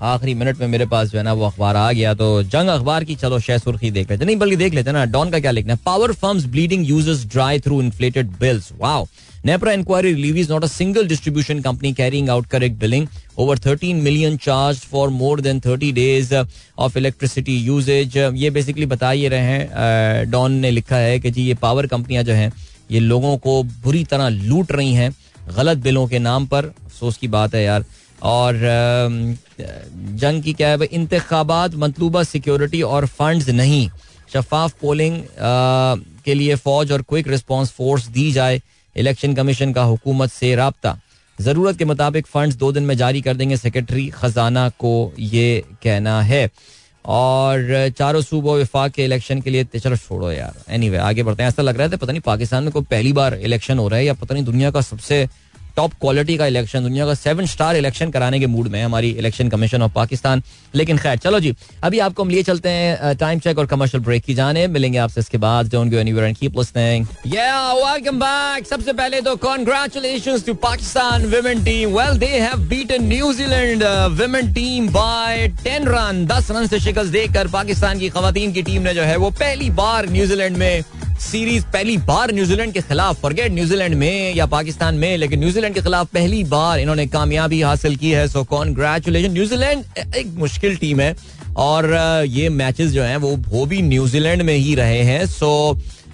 आखिरी मिनट में मेरे पास जो है ना वो अखबार आ गया तो जंग अखबार की चलो शह सुर्खी देख लेते नहीं, बल्कि देख लेते ना, डॉन का क्या लिखना है? Power firms bleeding users dry through inflated bills wow NEPRA inquiry reveals not a single distribution company carrying out correct billing. Over 13 million charged for more than 30 days of electricity usage. ये basically बता ये रहे हैं don ने लिखा है कि जी ये पावर कंपनियाँ जो हैं, ये लोगों को बुरी तरह लूट रही हैं, गलत बिलों के नाम पर। अफसोस की बात है यार। और जंग की क्या है इंतबात मतलूबा सिक्योरिटी और फंड्स नहीं। शफाफ पोलिंग के लिए फौज और क्विक रिस्पांस फोर्स दी जाए। इलेक्शन कमीशन का हुकूमत से रबता। ज़रूरत के मुताबिक फंड्स दो दिन में जारी कर देंगे। सेक्रेटरी खजाना को ये कहना है। और चारों सूबों विफाक के इलेक्शन के लिए चलो छोड़ो यार। एनी anyway, आगे बढ़ते हैं। ऐसा लग रहा है पता नहीं पाकिस्तान में कोई पहली बार इलेक्शन हो रहा है या पता नहीं दुनिया का सबसे टॉप क्वालिटी का इलेक्शन दुनिया का सेवन स्टार इलेक्शन कराने के मूड में हमारी इलेक्शन कमीशन ऑफ़ पाकिस्तान लेकिन खैर, चलो जी, अभी आपको हम लिए चलते हैं टाइम चेक और कमर्शियल ब्रेक की जाने मिलेंगे आपसे इसके बाद don't go anywhere and keep listening yeah welcome back सबसे पहले तो congratulations to Pakistan women team well they have beaten New Zealand women team by 10 run 10 run से शिकस्त देकर पाकिस्तान की खवातीन की टीम ने जो है वो पहली बार न्यूजीलैंड में सीरीज़ पहली बार न्यूजीलैंड के खिलाफ फॉरगेट न्यूजीलैंड में या पाकिस्तान में, लेकिन न्यूजीलैंड के खिलाफ पहली बार इन्होंने कामयाबी हासिल की है सो कॉन्ग्रेचुलेशन न्यूजीलैंड एक मुश्किल टीम है और ये मैचेस जो हैं, वो वो भी न्यूजीलैंड में ही रहे हैं सो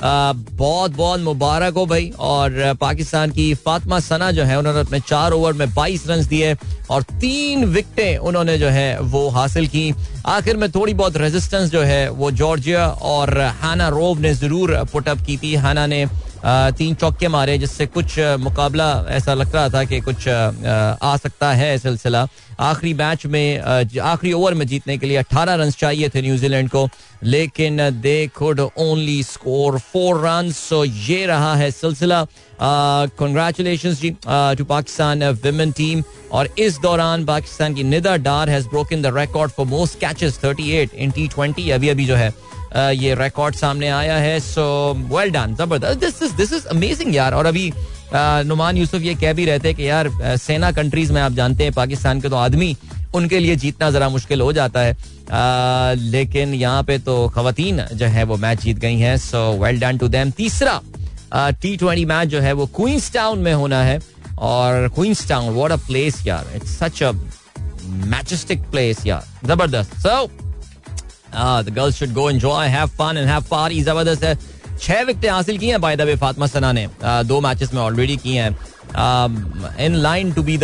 बहुत बहुत मुबारक हो भाई। और पाकिस्तान की फातिमा सना जो है, उन्होंने अपने चार ओवर में 22 रन दिए और तीन विकटें उन्होंने जो है, वो हासिल की। आखिर में थोड़ी बहुत रेजिस्टेंस जो है, वो जॉर्जिया और हाना रोव ने ज़रूर पुटअप की थी। हाना ने तीन चौके मारे, जिससे कुछ मुकाबला ऐसा लग रहा था कि कुछ आ सकता है सिलसिला। आखिरी मैच में आखिरी ओवर में जीतने के लिए 18 रन चाहिए थे न्यूजीलैंड को, लेकिन they could only score four run so ये रहा है सिलसिला। Congratulation ji to Pakistan women team और इस दौरान पाकिस्तान की Nida Dar has broken the record for most catches 38 in T twenty अभी अभी जो है ये रिकॉर्ड सामने आया है सो वेल डन ज़बरदस्त। This is this is amazing यार, और अभी नुमान यूसुफ ये कह भी रहते हैं कि यार सेना कंट्रीज़ में आप जानते हैं, पाकिस्तान के तो आदमी, उनके लिए जीतना जरा मुश्किल हो जाता है। लेकिन यहाँ पे तो खातन जो है, वो मैच जीत गई हैं so well done to them तीसरा टी ट्वेंटी मैच जो है, वो क्वींस टाउन में होना है। और Queenstown what a place यार इट्स सच अ प्लेस यार, ज़बरदस्त। So the girls should go enjoy have fun and have party ज़बरदस्त है। छह विकटें हासिल की हैं by the way Fatima Sana ने। दो मैचेस में ऑलरेडी की हैं। In line to be the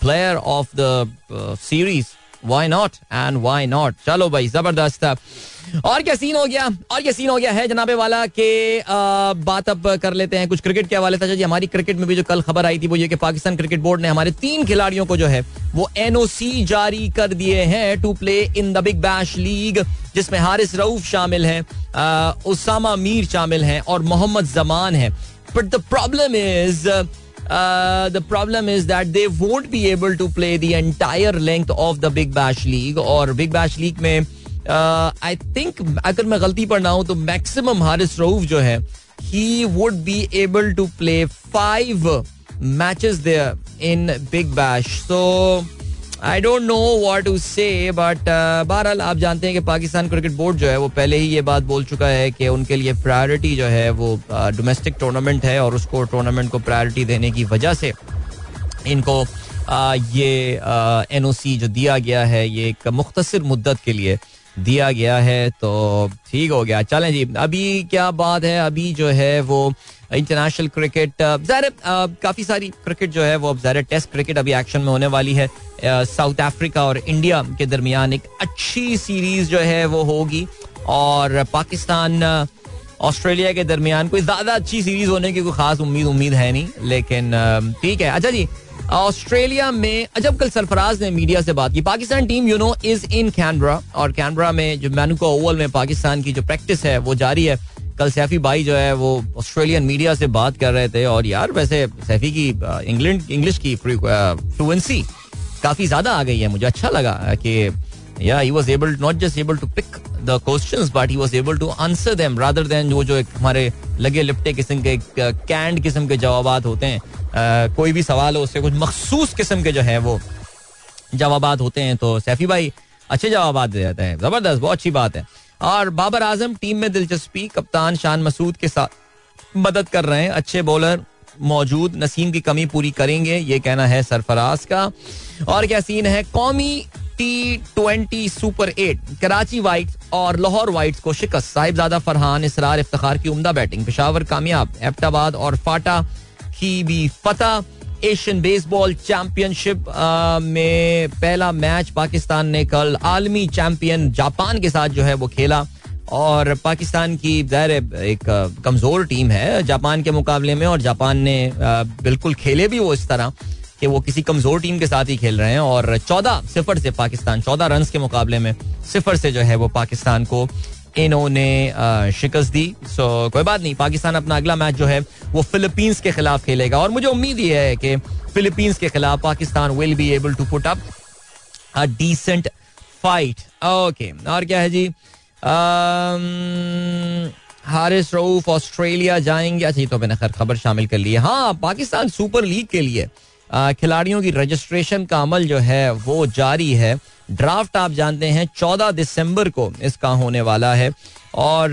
player of the series why not and why not चलो भाई, ज़बरदस्त। और क्या सीन हो गया? और क्या सीन हो गया है, जनाबे वाला, के बात अब कर लेते हैं कुछ क्रिकेट के हवाले से। जी, हमारी क्रिकेट में भी जो कल खबर आई थी, वो ये कि पाकिस्तान क्रिकेट बोर्ड ने हमारे तीन खिलाड़ियों को जो है, वो एनओसी जारी कर दिए हैं to play in the big bash league जिसमें हारिस रऊफ शामिल है उसामा मीर शामिल हैं, और मोहम्मद जमान है। But the problem is the problem is that they won't be able to play the entire length of the big bash league और बिग बैश लीग में I uh, think अगर मैं गलती पर ना हूँ तो मैक्सिमम हारिस रऊफ जो है he would be able to play five matches there in big bash so I don't know what to say but बहरहाल आप जानते हैं कि पाकिस्तान क्रिकेट बोर्ड जो है वो पहले ही ये बात बोल चुका है कि उनके लिए प्रायोरिटी जो है वो डोमेस्टिक uh, टूर्नामेंट है और उसको टूर्नामेंट को प्रायोरिटी देने की वजह से इनको uh, ये एन uh, जो दिया गया है ये एक मुख्तर मुद्दत के लिए दिया गया है तो ठीक हो गया। चलें जी अभी क्या बात है? अभी जो है वो इंटरनेशनल क्रिकेट ज़ाहिर काफ़ी सारी क्रिकेट जो है वो अब ज़ाहिर टेस्ट क्रिकेट अभी एक्शन में होने वाली है। साउथ अफ्रीका और इंडिया के दरमियान एक अच्छी सीरीज़ जो है वो होगी और पाकिस्तान ऑस्ट्रेलिया के दरमियान कोई ज़्यादा अच्छी सीरीज़ होने की कोई खास उम्मीद उम्मीद है नहीं, लेकिन ठीक है। अच्छा जी, ऑस्ट्रेलिया में अजब कल सरफराज ने मीडिया से बात की। Pakistan team you know is in Canberra और कैनबरा में जो मैनुका ओवल में पाकिस्तान की जो प्रैक्टिस है वो जारी है। कल सैफी भाई जो है, वो ऑस्ट्रेलियन मीडिया से बात कर रहे थे और यार वैसे सैफी की इंग्लैंड इंग्लिश की फ्लुएंसी काफ़ी ज़्यादा आ गई है मुझे। अच्छा लगा कि yeah he was able not just able to pick the questions but he was able to answer them rather than जो जो हमारे लगे लिपटे किस्म के कैंड किस्म के जवाब होते हैं। कोई भी सवाल हो, उससे कुछ मखसूस किस्म के जो है वो जवाब होते हैं तो सैफी भाई अच्छे जवाब दे जाते हैं। ज़बरदस्त, बहुत अच्छी बात है। और बाबर आज़म टीम में दिलचस्पी, कप्तान शान मसूद के साथ मदद कर रहे हैं। अच्छे बॉलर मौजूद, नसीम की कमी पूरी करेंगे, ये कहना है सरफराज का। और क्या सीन है? कौमी T twenty super eight Karachi whites और लाहौर वाइट्स को शिकस्त। साहिबजादा फरहान इसरार इफ्तार की उमदा बैटिंग पिशावर कामयाब, एबटाबाद और फाटा की भी फतह। एशियन बेसबॉल चैंपियनशिप में पहला मैच पाकिस्तान ने कल आलमी चैंपियन जापान के साथ जो है वो खेला। और पाकिस्तान की ज़ाहिर एक कमज़ोर टीम है जापान के मुकाबले में और जापान ने बिल्कुल खेले भी वो इस तरह कि वो किसी कमज़ोर टीम के साथ ही खेल रहे हैं। और चौदह सिफर से पाकिस्तान, चौदह रन के मुकाबले में सिफर से जो है वो पाकिस्तान को इन्होंने शिकस्त दी। सो कोई बात नहीं, पाकिस्तान अपना अगला मैच जो है, वो फिलीपींस के खिलाफ खेलेगा। और मुझे उम्मीद ये है कि फिलीपींस के खिलाफ Pakistan will be able to put up a decent fight okay और क्या है जी? हारिस रऊफ ऑस्ट्रेलिया जाएँगे। अच्छा ये तो मैंने खैर खबर शामिल कर ली है। हाँ पाकिस्तान सुपर लीग के लिए खिलाड़ियों की रजिस्ट्रेशन का अमल जो है, वो जारी है। ड्राफ्ट आप जानते हैं, चौदह दिसंबर को इसका होने वाला है। और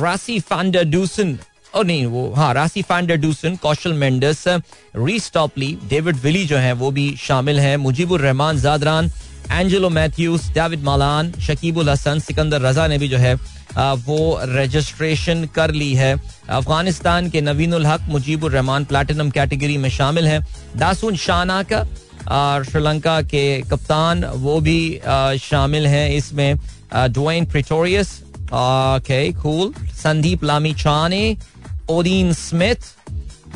रासी फैंडर डूसन और नहीं, वो हाँ Rassie van der Dussen Kusal Mendis Reece Topley David Willey जो है, वो भी शामिल हैं। Mujibur Rahman, Zadran Angelo Mathews David Malan Shakibul Hasan Sikandar Raza ने भी जो है वो रजिस्ट्रेशन कर ली है। अफ़गानिस्तान के नवीन हक, मुजीबुर रहमान प्लेटिनम कैटेगरी में शामिल हैं। दासुन शाना का और श्रीलंका के कप्तान, वो भी शामिल हैं इसमें। Dwaine Pretorius okay cool Sandeep Lamichhane Odean Smith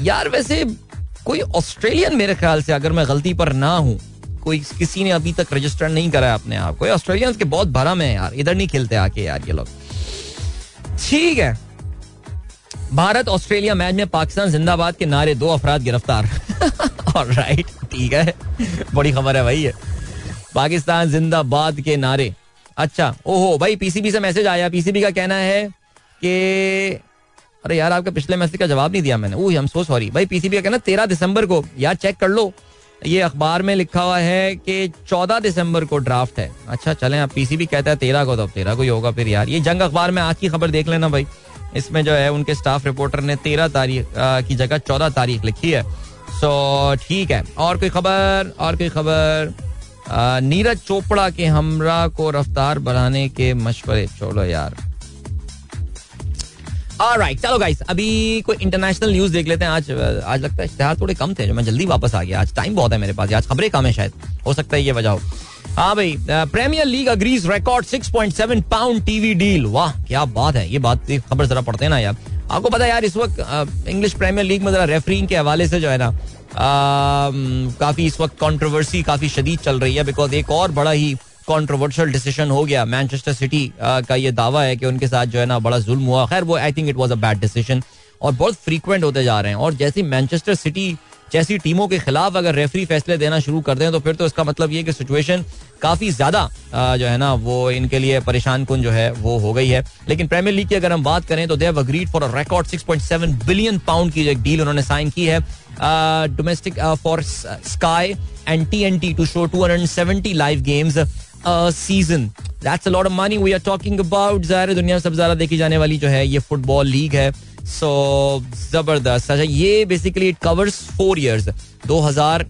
यार, वैसे कोई ऑस्ट्रेलियन मेरे ख्याल से, अगर मैं गलती पर ना हूँ कोई किसी ने अभी तक रजिस्टर नहीं करा अपने आप को। ऑस्ट्रेलियंस के बहुत भरम है यार। इधर नहीं खेलते आके यार ये लोग। ठीक है। भारत, ऑस्ट्रेलिया मैच में पाकिस्तान जिंदाबाद के नारे दो अफराद गिरफ़्तार। और राइट ठीक है। बड़ी खबर है भाई ये। पाकिस्तान जिंदाबाद के नारे। अच्छा ओहो, भाई पीसीबी से मैसेज आया। पीसीबी का कहना है कि, अरे यार, आपका पिछले मैसेज का जवाब नहीं दिया मैंने। ओह हम सो सॉरी भाई पीसीबी का कहना, तेरह दिसंबर को यार चेक कर लो। ये अखबार में लिखा हुआ है कि चौदह दिसंबर को ड्राफ्ट है। अच्छा चले आप पीसीबी कहता है, तेरह को तो तेरह को ही होगा फिर यार। ये जंग अखबार में आज की खबर देख लेना भाई। इसमें जो है, उनके स्टाफ रिपोर्टर ने तेरह तारीख की जगह चौदह तारीख लिखी है। सो ठीक है। और कोई खबर, और कोई खबर? नीरज चोपड़ा के हमरा को रफ्तार बढ़ाने के मशवरे। छोड़ो यार। राइट चलो गाइस अभी कोई इंटरनेशनल न्यूज़ देख लेते हैं। आज आज लगता है इश्तेहार थोड़े कम थे जो मैं जल्दी वापस आ गया। आज टाइम बहुत है मेरे पास, आज खबरें कम है शायद। हो सकता है ये वजह हो। हाँ भाई premier league agrees record 6.7 pound TV deal वाह, क्या बात है, ये बात खबर जरा पढ़ते हैं ना यार। आपको पता है यार, इस वक्त इंग्लिश प्रीमियर लीग में जरा रेफरिंग के हवाले से जो है ना काफ़ी इस वक्त कंट्रोवर्सी काफ़ी शदीद चल रही है बिकॉज़ एक और बड़ा ही कंट्रोवर्शियल डिसीज़न हो गया। मैनचेस्टर सिटी का ये दावा है कि उनके साथ जो है ना बड़ा जुल्म हुआ। खैर, वो I think it was a bad decision और बहुत फ्रीक्वेंट होते जा रहे हैं। और जैसे मैनचेस्टर सिटी जैसी टीमों के खिलाफ अगर रेफरी फैसले देना शुरू कर दें तो फिर तो इसका मतलब ये कि सिचुएशन काफ़ी ज़्यादा जो है ना, वो इनके लिए परेशान कन जो है, वो हो गई है। लेकिन प्रीमियर लीग की अगर हम बात करें तो they have agreed for a record 6.7 billion pound की एक डील उन्होंने साइन की है। Domestic for sky and TNT to show 270 live games season that's a lot of money we are talking about ज़ाहिर दुनिया में सबसे ज़्यादा देखी जाने वाली जो है, ये फुटबॉल लीग है। सो ज़बरदस्त। अच्छा ये basically it covers four years दो हज़ार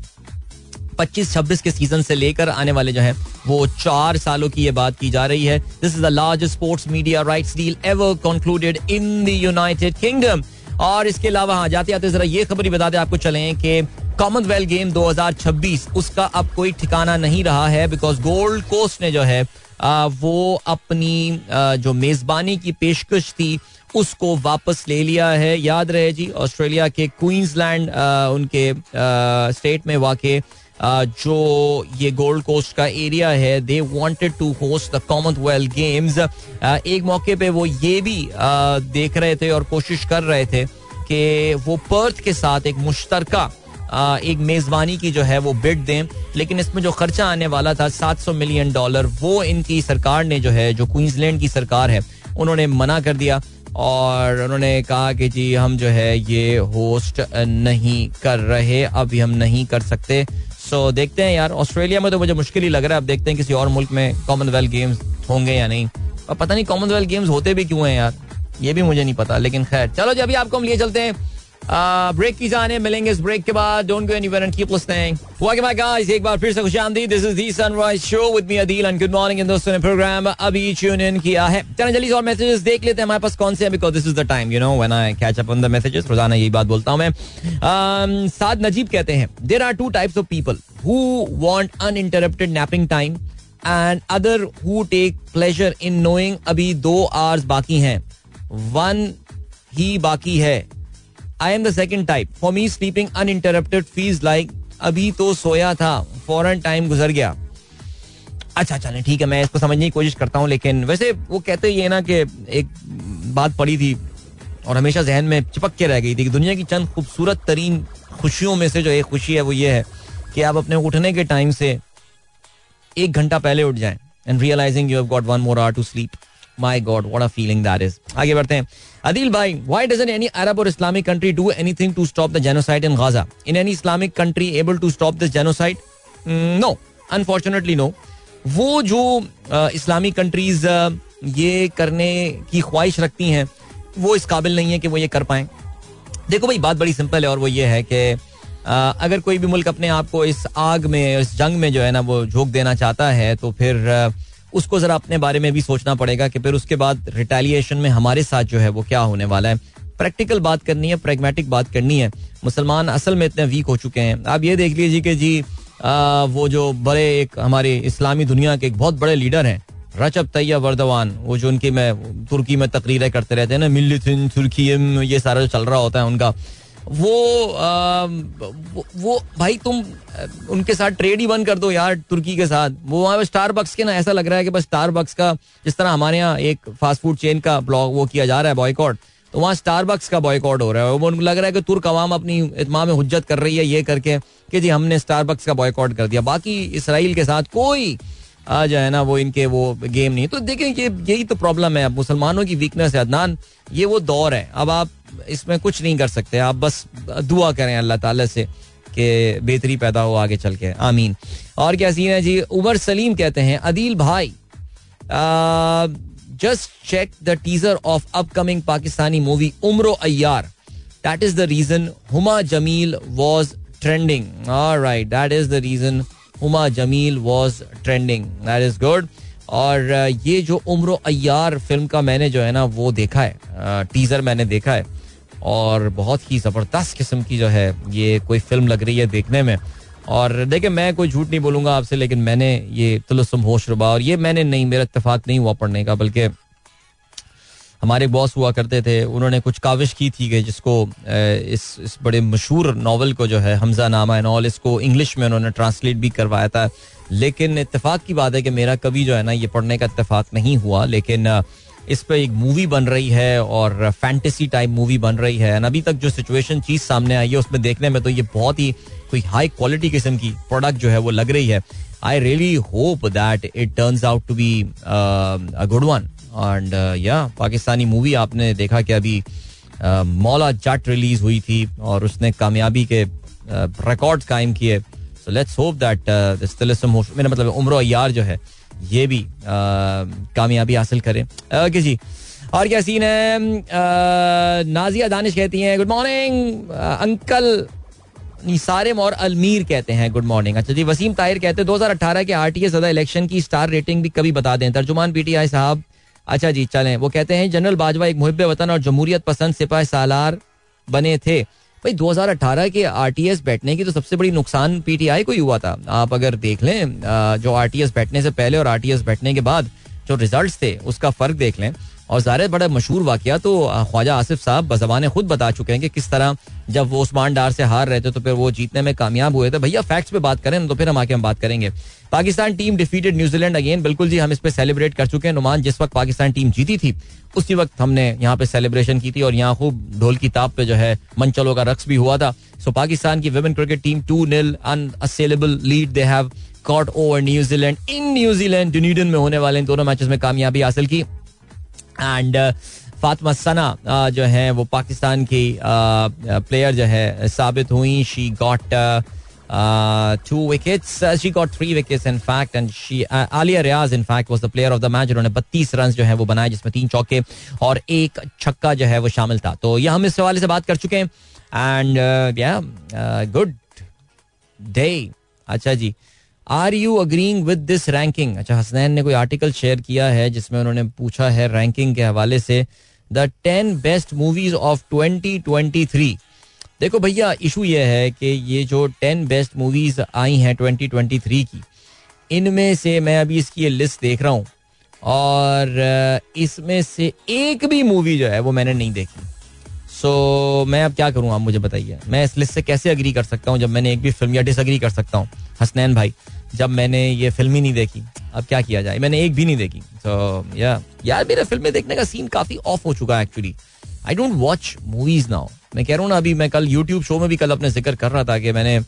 पच्चीस, छब्बीस के सीज़न से लेकर आने वाले जो है, वो चार सालों की ये बात की जा रही है। This is the largest sports media rights deal ever concluded in the United Kingdom और इसके अलावा हाँ जाते जाते जरा ये खबर ही बता दें आपको चले कि कॉमनवेल्थ गेम 2026 उसका अब कोई ठिकाना नहीं रहा है बिकॉज़ गोल्ड कोस्ट ने जो है वो अपनी जो मेजबानी की पेशकश थी, उसको वापस ले लिया है। याद रहे जी, ऑस्ट्रेलिया के क्वींसलैंड उनके स्टेट में वाक़ जो ये गोल्ड कोस्ट का एरिया है they wanted to host the Commonwealth Games एक मौके पे वो ये भी देख रहे थे और कोशिश कर रहे थे कि वो पर्थ के साथ एक मुश्तरका एक मेजबानी की जो है वो बिड दें, लेकिन इसमें जो खर्चा आने वाला था 700 मिलियन डॉलर वो इनकी सरकार ने जो है, जो क्वींसलैंड की सरकार है, उन्होंने मना कर दिया और उन्होंने कहा कि जी हम जो है ये होस्ट नहीं कर रहे अब हम नहीं कर सकते। सो देखते हैं यार ऑस्ट्रेलिया में तो मुझे मुश्किल ही लग रहा है। अब देखते हैं किसी और मुल्क में कॉमनवेल्थ गेम्स होंगे या नहीं। और पता नहीं कॉमनवेल्थ गेम्स होते भी क्यों हैं यार, ये भी मुझे नहीं पता, लेकिन खैर, चलो जी, अभी आपको हम लिए चलते हैं। ब्रेक की जाने मिलेंगे इस ब्रेक के बाद। Don't go anywhere and keep listening welcome back guys एक बार फिर से खुशामदीद this is the Sunrise Show with me Adeel and good morning इन दोस्तों ने प्रोग्राम अभी ट्यून इन किया है। चलो जल्दी और मैसेजेस देख लेते हैं। हमारे पास कौन से हैं? Because this is the time you know when I catch up on the messages रोज़ाना यही बात बोलता हूँ मैं। um, साद नजीब कहते हैं। There are two types of people who want uninterrupted napping time and other who take pleasure in knowing अभी दो आवर्स बाकी हैं। वन ही बाकी है। I am the second type for me sleeping uninterrupted feels like अभी तो सोया था, फॉरन टाइम गुजर गया। अच्छा चलें ठीक है, मैं इसको समझने की कोशिश करता हूँ, लेकिन वैसे वो कहते ये ना कि एक बात पड़ी थी और हमेशा जहन में चिपक के रह गई थी कि दुनिया की चंद खूबसूरत तरीन खुशियों में से जो एक खुशी है वो ये है कि आप अपने उठने के टाइम से एक घंटा पहले उठ जाएँ and realising you have got one more hour to sleep my god what a feeling that is आगे बढ़ते हैं। अदिल भाई व्हाई डजंट एनी अरब और Islamic country do anything to stop the genocide in Gaza in any Islamic country able to stop this genocide no unfortunately no वो जो Islamic countries ये करने की ख्वाहिश रखती हैं, वो इस काबिल नहीं है कि वो ये कर पाए। देखो भाई, बात बड़ी सिंपल है और वो ये है कि अगर कोई भी मुल्क अपने आप को इस आग में, इस जंग में जो है ना, वो झोंक देना चाहता है तो फिर उसको जरा अपने बारे में भी सोचना पड़ेगा कि फिर उसके बाद रिटेलिएशन में हमारे साथ जो है वो क्या होने वाला है। प्रैक्टिकल बात करनी है प्रेगमेटिक बात करनी है। मुसलमान असल में इतने वीक हो चुके हैं। आप ये देख लीजिए कि जी आ, वो जो बड़े एक हमारे इस्लामी दुनिया के एक बहुत बड़े लीडर हैं रचब तैया वर्दवान वो जो उनकी में तुर्की में तकरीरें करते रहते हैं ना मिल्लिथिन तुर्की ये सारा जो चल रहा होता है उनका। वो, वो भाई तुम उनके साथ ट्रेड ही बंद कर दो यार तुर्की के साथ। वो वहाँ स्टार बक्स के ना ऐसा लग रहा है कि बस स्टार बक्स का जिस तरह हमारे यहाँ एक फास्ट फ़ूड चेन का ब्लॉग वो किया जा रहा है बॉयकॉट तो वहाँ स्टार बक्स का बॉयकॉट हो रहा है। वो उनको लग रहा है कि तुर्क अवाम अपनी इतमाम में हुज्जत कर रही है ये करके कि जी हमने स्टार बक्स का बॉयकॉट कर दिया। बाकी इसराइल के साथ कोई आ जाए ना वो इनके वो गेम नहीं तो देखें ये यही तो प्रॉब्लम है। अब मुसलमानों की वीकनेस है। अदनान ये वो दौर है। अब आप इसमें कुछ नहीं कर सकते। आप बस दुआ करें अल्लाह ताला से कि बेहतरी पैदा हो आगे चल के। आमीन। और क्या सीन है जी? उमर सलीम कहते हैं, अदील भाई just check the teaser of upcoming Pakistani movie Umro Ayyar that is the reason Huma Jamil was trending right that is the reason Huma Jamil was trending that is good और, ये जो उम्र अयार film का मैंने जो है ना, वो देखा है। टीजर मैंने देखा है। और बहुत ही ज़बरदस्त किस्म की जो है, ये कोई फ़िल्म लग रही है देखने में। और देखिए, मैं कोई झूठ नहीं बोलूँगा आपसे, लेकिन मैंने ये तुलसम होश रुबा, और ये मैंने नहीं, मेरा इतफाक नहीं हुआ पढ़ने का, बल्कि हमारे बॉस हुआ करते थे, उन्होंने कुछ काविश की थी कि जिसको इस इस बड़े मशहूर नावल को जो है हमजा नामा एंड ऑल इसको इंग्लिश में उन्होंने ट्रांसलेट भी करवाया था। लेकिन इतफाक की बात है कि मेरा कभी जो है ना, ये पढ़ने का इतफाक नहीं हुआ, लेकिन इस पर एक मूवी बन रही है और फैंटेसी टाइप मूवी बन रही है। अभी तक जो सिचुएशन चीज़ सामने आई है उसमें देखने में तो ये बहुत ही कोई हाई क्वालिटी किस्म की प्रोडक्ट जो है वो लग रही है। I really hope that it turns out to be good one and yeah Pakistani movie आपने देखा कि अभी uh, मौला जट रिलीज़ हुई थी और उसने कामयाबी के रिकॉर्ड्स uh, कायम किए। सो लेट्स होप दैट मेरा मतलब उम्र यार जो है ये भी कामयाबी हासिल करें। ओके जी। और क्या सीन है? नाजिया दानिश कहती हैं गुड मॉर्निंग अंकल। सारे और अलमीर कहते हैं गुड मॉर्निंग अच्छा जी, वसीम ताहिर कहते हैं 2018 के आरटीए सदा इलेक्शन की स्टार रेटिंग भी कभी बता दें। तर्जुमान पीटीआई साहब अच्छा जी, चलें। वो कहते हैं, जनरल बाजवा एक मुहब वतन और जमहूरियत पसंद सिपाही सालार बने थे। भाई 2018 के आरटीएस बैठने की तो सबसे बड़ी नुकसान पीटीआई को ही हुआ था। आप अगर देख लें जो आरटीएस बैठने से पहले और आरटीएस बैठने के बाद जो रिजल्ट्स थे, उसका फ़र्क देख लें और ज़ाहिर बड़ा मशहूर वाक्य तो ख्वाजा आसिफ साहब बजबान खुद बता चुके हैं कि किस तरह जब वो उस्मान डार से हार रहे थे तो फिर वो जीतने में कामयाब हुए थे। भैया फैक्ट्स पे बात करें तो फिर हम आके हम बात करेंगे। Pakistan team defeated New Zealand again बिल्कुल जी, हम इस पर सेलिब्रेट कर चुके हैं। नुमान, जिस वक्त पाकिस्तान टीम जीती थी, उसी वक्त हमने यहाँ पे सेलिब्रेशन की थी और यहाँ खूब ढोल की ताप पे जो है मंचलों का रक्स भी हुआ था। सो पाकिस्तान की women cricket team two nil unassailable lead they have got over New Zealand in New Zealand Dunedin में होने वाले इन दोनों मैचेस में कामयाबी हासिल की। एंड फातमा सना जो है, वो पाकिस्तान की प्लेयर जो है, साबित हुई। She got two wickets she got three wickets in fact and she Aliya Riaz in fact was the player of the match उन्होंने बत्तीस रन जो है, वो बनाए, जिसमें तीन चौके और एक छक्का जो है, वो शामिल था। तो यह हम इस हवाले से बात कर चुके हैं। एंड गुड डे अच्छा जी। Are you agreeing with this ranking अच्छा हसनैन ने कोई आर्टिकल शेयर किया है जिसमें उन्होंने पूछा है रैंकिंग के हवाले से the ten best movies of twenty twenty three देखो भैया इशू यह है कि ये जो टेन बेस्ट मूवीज़ आई हैं ट्वेंटी ट्वेंटी थ्री की इनमें से मैं अभी इसकी ये लिस्ट देख रहा हूँ और इसमें से एक भी मूवी जो है वो मैंने नहीं देखी। सो so, मैं अब क्या करूँ आप मुझे बताइए। मैं इस लिस्ट से कैसे अग्री कर सकता हूँ जब मैंने एक भी फ़िल्म या डिसअग्री कर सकता हूँ? हसनैन भाई जब मैंने ये फ़िल्म ही नहीं देखी, अब क्या किया जाए? मैंने एक भी नहीं देखी। तो या यार, मेरा फ़िल्में देखने का सीन काफ़ी ऑफ़ हो चुका है actually I don't watch movies now मैं कह रहा हूँ ना, अभी मैं कल यूट्यूब शो में भी कल अपने ज़िक्र कर रहा था कि मैंने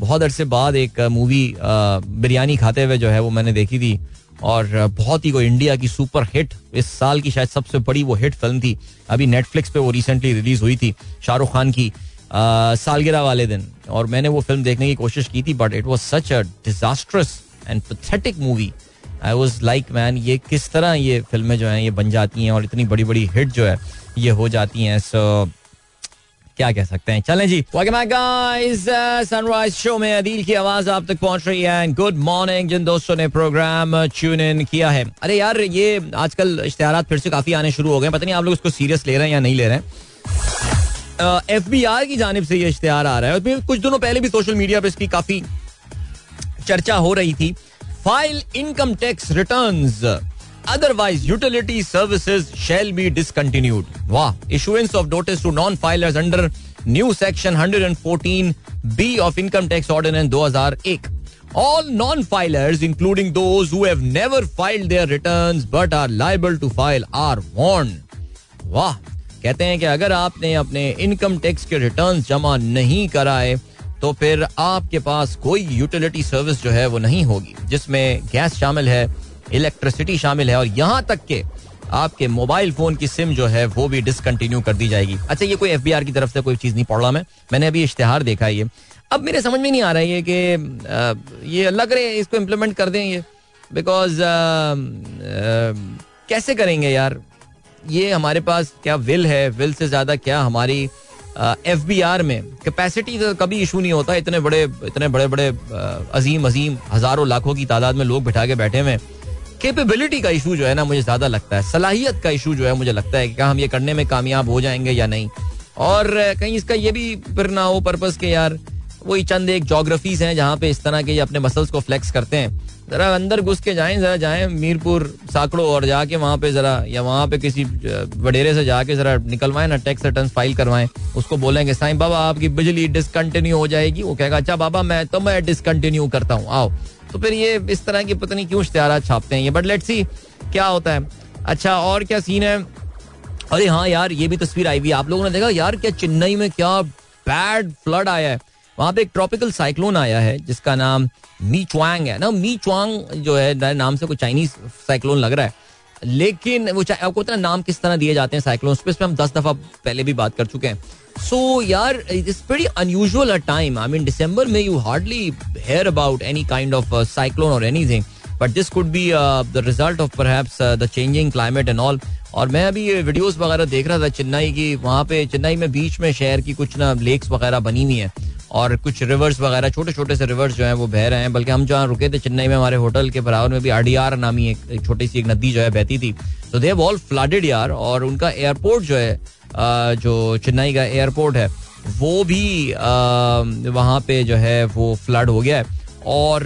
बहुत अरसे बाद एक मूवी बिरयानी खाते हुए जो है वो मैंने देखी थी। और बहुत ही कोई इंडिया की सुपर हिट इस साल की शायद सबसे बड़ी वो हिट फ़िल्म थी। अभी नेटफ्लिक्स पे वो रिसेंटली रिलीज़ हुई थी, शाहरुख खान की। सालगिरह वाले दिन। और मैंने वो फ़िल्म देखने की कोशिश की थी but it was such a disastrous and pathetic movie I was like man ये किस तरह ये फ़िल्में जो हैं, ये बन जाती हैं और इतनी बड़ी बड़ी हिट जो है, ये हो जाती हैं। सो क्या कह सकते हैं? चलें जी। सनराइज शो में अदील की आवाज़ आप तक पहुँच रही है गुड मॉर्निंग जिन दोस्तों ने प्रोग्राम ट्यून इन किया है। अरे यार, ये आजकल इश्तेहार फिर से काफ़ी आने शुरू हो गए पता नहीं आप लोग इसको सीरियस ले रहे हैं या नहीं ले रहे हैं। एफ़ बी आर की जानब से ये इश्तेहार आ रहा है। और कुछ दिनों पहले भी सोशल मीडिया पर इसकी काफ़ी चर्चा हो रही थी। File income tax return otherwise utility services shall be discontinued वाह issuance of notice to non filers under new section 114 B of income tax ordinance 2001 all non filers including those who have never filed their returns but are liable to file are warned वाह कहते हैं कि अगर आपने अपने income tax के return जमा नहीं कराए तो फिर आपके पास कोई यूटिलिटी सर्विस जो है वो नहीं होगी, जिसमें गैस शामिल है इलेक्ट्रिसिटी शामिल है, और यहाँ तक के आपके मोबाइल फ़ोन की सिम जो है वो भी डिसकंटिन्यू कर दी जाएगी। अच्छा ये कोई एफबीआर की तरफ़ से कोई चीज़ नहीं पढ़ रहा मैं। मैंने अभी इश्तेहार देखा ये। अब मेरे समझ में नहीं आ रहा है कि ये लग रहे हैं, इसको इम्प्लीमेंट कर दें ये। बिकॉज़ कैसे करेंगे यार? ये हमारे पास क्या विल है? विल से ज़्यादा क्या हमारी एफ़ बी आर में कैपेसिटी तो कभी इशू नहीं होता। इतने बड़े इतने बड़े बड़े अजीम अजीम, हज़ारों, लाखों की तादाद में लोग बिठा के बैठे हुए कैपेबिलिटी का इशू जो है ना मुझे ज़्यादा लगता है। सलाहियत का इशू जो है मुझे लगता है कि क्या हम ये करने में कामयाब हो जाएँगे या नहीं। और कहीं इसका ये भी फिर ना हो पर्पज के यार। वही चंद एक जोग्राफीज हैं जहाँ पे इस तरह के ये अपने मसल्स को फ्लेक्स करते हैं। जरा अंदर घुस के जाएँ, जरा जाएँ मीरपुर, साकड़ो और जाके वहाँ पे जरा, या वहाँ पे किसी वडेरे से जाके जरा निकलवाएँ, ना टैक्स रिटर्न फ़ाइल करवाएँ, उसको बोलेंगे, साईं, बाबा, आपकी बिजली डिसकंटिन्यू हो जाएगी। वो कहेगा अच्छा बाबा, मैं तो मैं डिसकंटिन्यू करता हूँ, आओ। तो फिर ये इस तरह की पता नहीं क्यों इश्तेहार छापते हैं ये। बट लेट्स सी क्या होता है। अच्छा और क्या सीन है? अरे हाँ यार, ये भी तस्वीर आई हुई आप लोगों ने देखा, यार, क्या चेन्नई में क्या बैड फ्लड आया है। वहाँ पे एक ट्रॉपिकल साइक्लोन आया है जिसका नाम मी च्वांग है। ना मी च्वांग जो है नाम से कोई चाइनीज़ साइक्लोन लग रहा है। लेकिन वो आपको पता नाम किस तरह दिए जाते हैं साइक्लोन पे हम दस दफ़ा पहले भी बात कर चुके हैं। सो so, यार it's very unusual a time I mean दिसंबर में you hardly hear about any kind of cyclone और anything but this could be the result of the changing climate and all और मैं अभी वीडियोस वगैरह देख रहा था चेन्नई की वहाँ पे चेन्नई में बीच में शहर की कुछ ना लेक्स वगैरह बनी हुई हैं। और कुछ रिवर्स वगैरह छोटे छोटे से रिवर्स जो हैं वो बह रहे हैं। बल्कि हम जहाँ रुके थे चेन्नई में हमारे होटल के बराबर में भी आर नामी एक, एक छोटी सी एक नदी जो है बहती थी। तो दे ऑल फ्लडेड यार और उनका एयरपोर्ट जो है जो चेन्नई का एयरपोर्ट है वो भी वहाँ पे जो है वो फ्लड हो गया है। और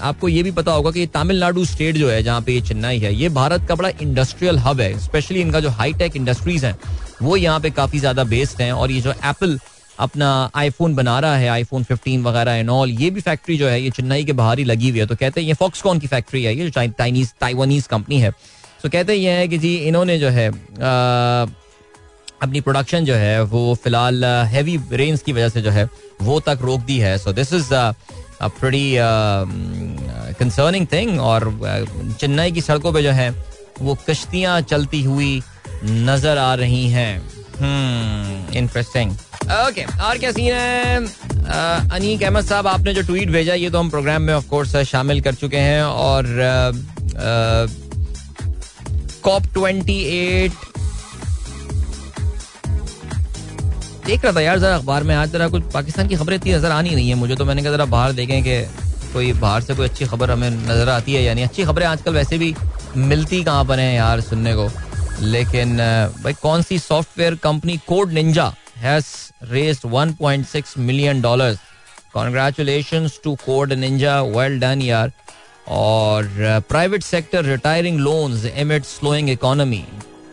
आपको ये भी पता होगा कि तमिलनाडु स्टेट जो है जहाँ पे ये चेन्नई है ये भारत का बड़ा इंडस्ट्रियल हब है। स्पेशली इनका जो हाई टेक इंडस्ट्रीज़ हैं वो यहाँ पे काफ़ी ज़्यादा बेस्ड हैं और ये जो एप्पल अपना आईफोन बना रहा है आईफोन 15 वगैरह एंड ऑल ये भी फैक्ट्री जो है ये चेन्नई के बाहर ही लगी हुई है। तो कहते हैं ये फॉक्सकॉन की फैक्ट्री है ये चाइनीज़ ताइवानीज कंपनी है। तो कहते हैं ये है कि जी इन्होंने जो है आ, अपनी प्रोडक्शन जो है वो फ़िलहाल हैवी रेंस की वजह से जो है वो तक रोक दी है। So this is pretty concerning thing और चेन्नई की सड़कों पे जो है वो कश्तियाँ चलती हुई नज़र आ रही हैं। इंटरेस्टिंग ओके और क्या सीन है? अनीक अहमद साहब, आपने जो ट्वीट भेजा, ये तो हम प्रोग्राम में ऑफ़ कोर्स शामिल कर चुके हैं और कॉप ट्वेंटी एट देख रहा था यार जरा अखबार में, आज जरा कुछ पाकिस्तान की खबरें इतनी नज़र आनी नहीं है, मुझे तो मैंने कहा जरा बाहर देखें कि कोई बाहर से कोई अच्छी खबर हमें नज़र आती है यानी अच्छी खबरें आजकल वैसे भी मिलती कहाँ पर हैं यार सुनने को। लेकिन भाई कौन सी software company Code Ninja has raised 1.6 million dollars congratulations to Code Ninja well done यार और private sector retiring loans amid slowing economy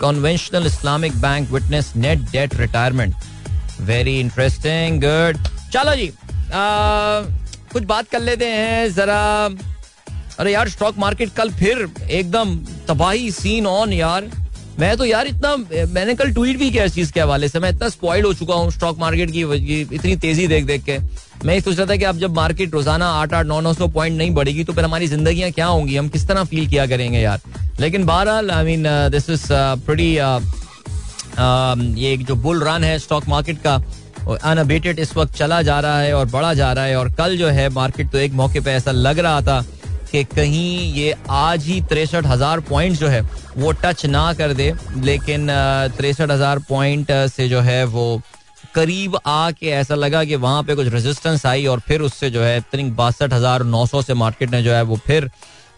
conventional Islamic bank witness net debt retirement very interesting good चलो जी आ, कुछ बात कर लेते हैं जरा। अरे यार स्टॉक मार्केट कल फिर एकदम तबाही सीन ऑन यार। मैं तो यार इतना, मैंने कल ट्वीट भी किया इस चीज़ के हवाले से। मैं इतना स्पॉइल हो चुका हूँ स्टॉक मार्केट की इतनी तेज़ी देख देख के। मैं ये सोच रहा था कि अब जब मार्केट रोज़ाना आठ आठ, नौ नौ सौ पॉइंट नहीं बढ़ेगी तो फिर हमारी ज़िंदगी क्या होंगी? हम किस तरह फील किया करेंगे यार? लेकिन बहरहाल I mean this is pretty ये जो बुल रन है स्टॉक मार्केट का अनअबेटेड इस वक्त चला जा रहा है और बढ़ा जा रहा है। और कल जो है मार्केट तो एक मौके पर ऐसा लग रहा था कि कहीं ये आज ही तिरसठ हज़ार पॉइंट जो है, वो टच ना कर दे, लेकिन तिरसठ हज़ार पॉइंट से जो है वो करीब आके ऐसा लगा कि वहाँ पे कुछ रेजिस्टेंस आई और फिर उससे जो है तरीक बासठ हज़ार नौ सौ से मार्केट ने जो है वो फिर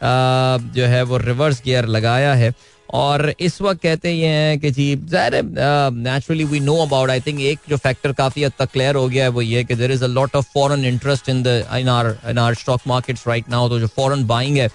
जो है वो रिवर्स गियर लगाया है। और इस वक्त कहते ये हैं कि जी, ज़ाहिर naturally we know about I think एक जो फैक्टर काफ़ी हद तक क्लियर हो गया है वो ये कि there is a lot of foreign interest in the in our in our stock markets right now तो जो फॉरेन बाइंग है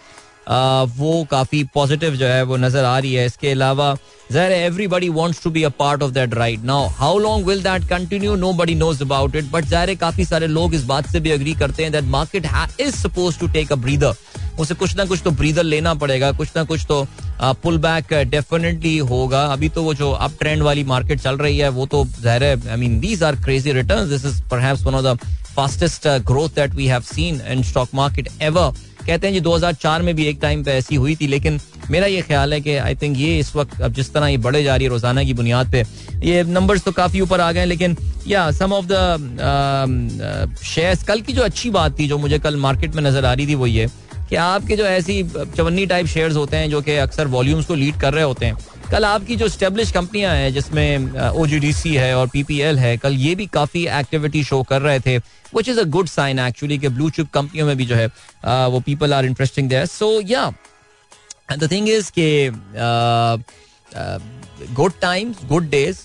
वो काफ़ी पॉजिटिव जो है वो नज़र आ रही है। इसके अलावा, ज़ाहिर everybody wants to be a part of that right now how long will that continue nobody knows about it but ज़ाहिर काफ़ी सारे लोग इस बात से भी अग्री करते हैं that market is suppose to take a breather उसे कुछ ना कुछ तो ब्रीदर लेना पड़ेगा, कुछ ना कुछ तो पुल बैक डेफिनेटली होगा। अभी तो वो जो अप ट्रेंड वाली मार्केट चल रही है, वो तो ज़ाहिर है I mean these are crazy return this is the fastest growth that we have seen in stock market ever कहते हैं जी 2004 में भी एक टाइम पे ऐसी हुई थी, लेकिन मेरा ये ख्याल है कि आई थिंक ये इस वक्त अब जिस तरह ये बढ़े जा रही है रोज़ाना की बुनियाद पे, ये नंबर्स तो काफ़ी ऊपर आ गए, लेकिन, या सम ऑफ़ द शेयर्स कल की जो अच्छी बात थी, जो मुझे कल मार्केट में नज़र आ रही थी, वो ये। कि आपके जो ऐसी चवन्नी टाइप शेयर्स होते हैं, जो कि अक्सर वॉल्यूम्स को लीड कर रहे होते हैं, कल आपकी जो स्टेब्लिश कंपनियाँ हैं, जिसमें ओ है और पीपीएल है, कल ये भी काफ़ी एक्टिविटी शो कर रहे थे which is a good sign actually कि ब्लू चिप कंपनियों में भी जो है वो people are interesting there so yeah the thing is के good times good days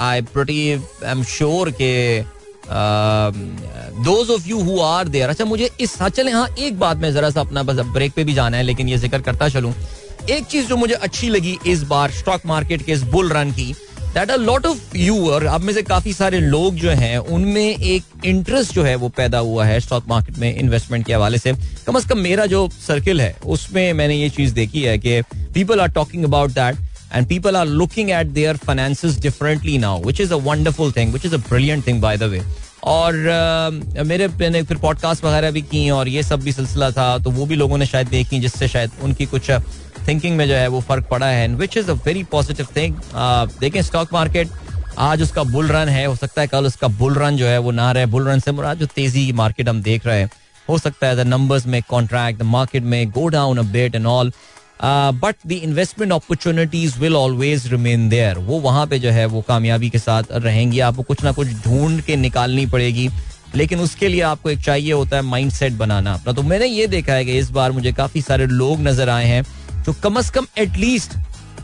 I pretty I am sure के those of you who are there अच्छा मुझे इस हाँ चले हाँ एक बात में जरा सा अपना बस ब्रेक पे भी जाना है, लेकिन ये ज़िक्र करता चलूँ। एक चीज़ जो मुझे अच्छी लगी इस बार स्टॉक मार्केट के इस बुल रन की that a lot of you और अब में से काफ़ी सारे लोग जो हैं, उनमें एक इंटरेस्ट जो है वो पैदा हुआ है स्टॉक मार्केट में इन्वेस्टमेंट के हवाले से। कम अज कम मेरा जो सर्किल है, उसमें मैंने ये चीज़ देखी है कि people are talking about that and people are looking at their finances differently now which is a wonderful thing which is a brilliant thing by the way. और uh, मेरे मैंने फिर पॉडकास्ट वगैरह भी की और ये सब भी सिलसिला था तो वो भी लोगों ने शायद देखी जिससे शायद उनकी कुछ थिंकिंग में जो है वो फ़र्क पड़ा है which is a very positive thing देखें स्टॉक मार्केट आज उसका बुल रन है हो सकता है कल उसका बुल रन जो है वो ना रहे बुल रन से मुराद जो तेज़ी की मार्केट हम देख रहे हैं। हो सकता है द नंबर्स में कॉन्ट्रैक्ट द मार्केट में go down a bit and all but the investment opportunities will always remain there वो वहाँ पे जो है वो कामयाबी के साथ रहेंगी। आपको कुछ ना कुछ ढूंढ के निकालनी पड़ेगी। लेकिन उसके लिए आपको एक चाहिए होता है माइंड सेट बनाना। अपना तो मैंने ये देखा है कि इस बार मुझे काफ़ी सारे लोग नज़र आए हैं जो कम अज कम एटलीस्ट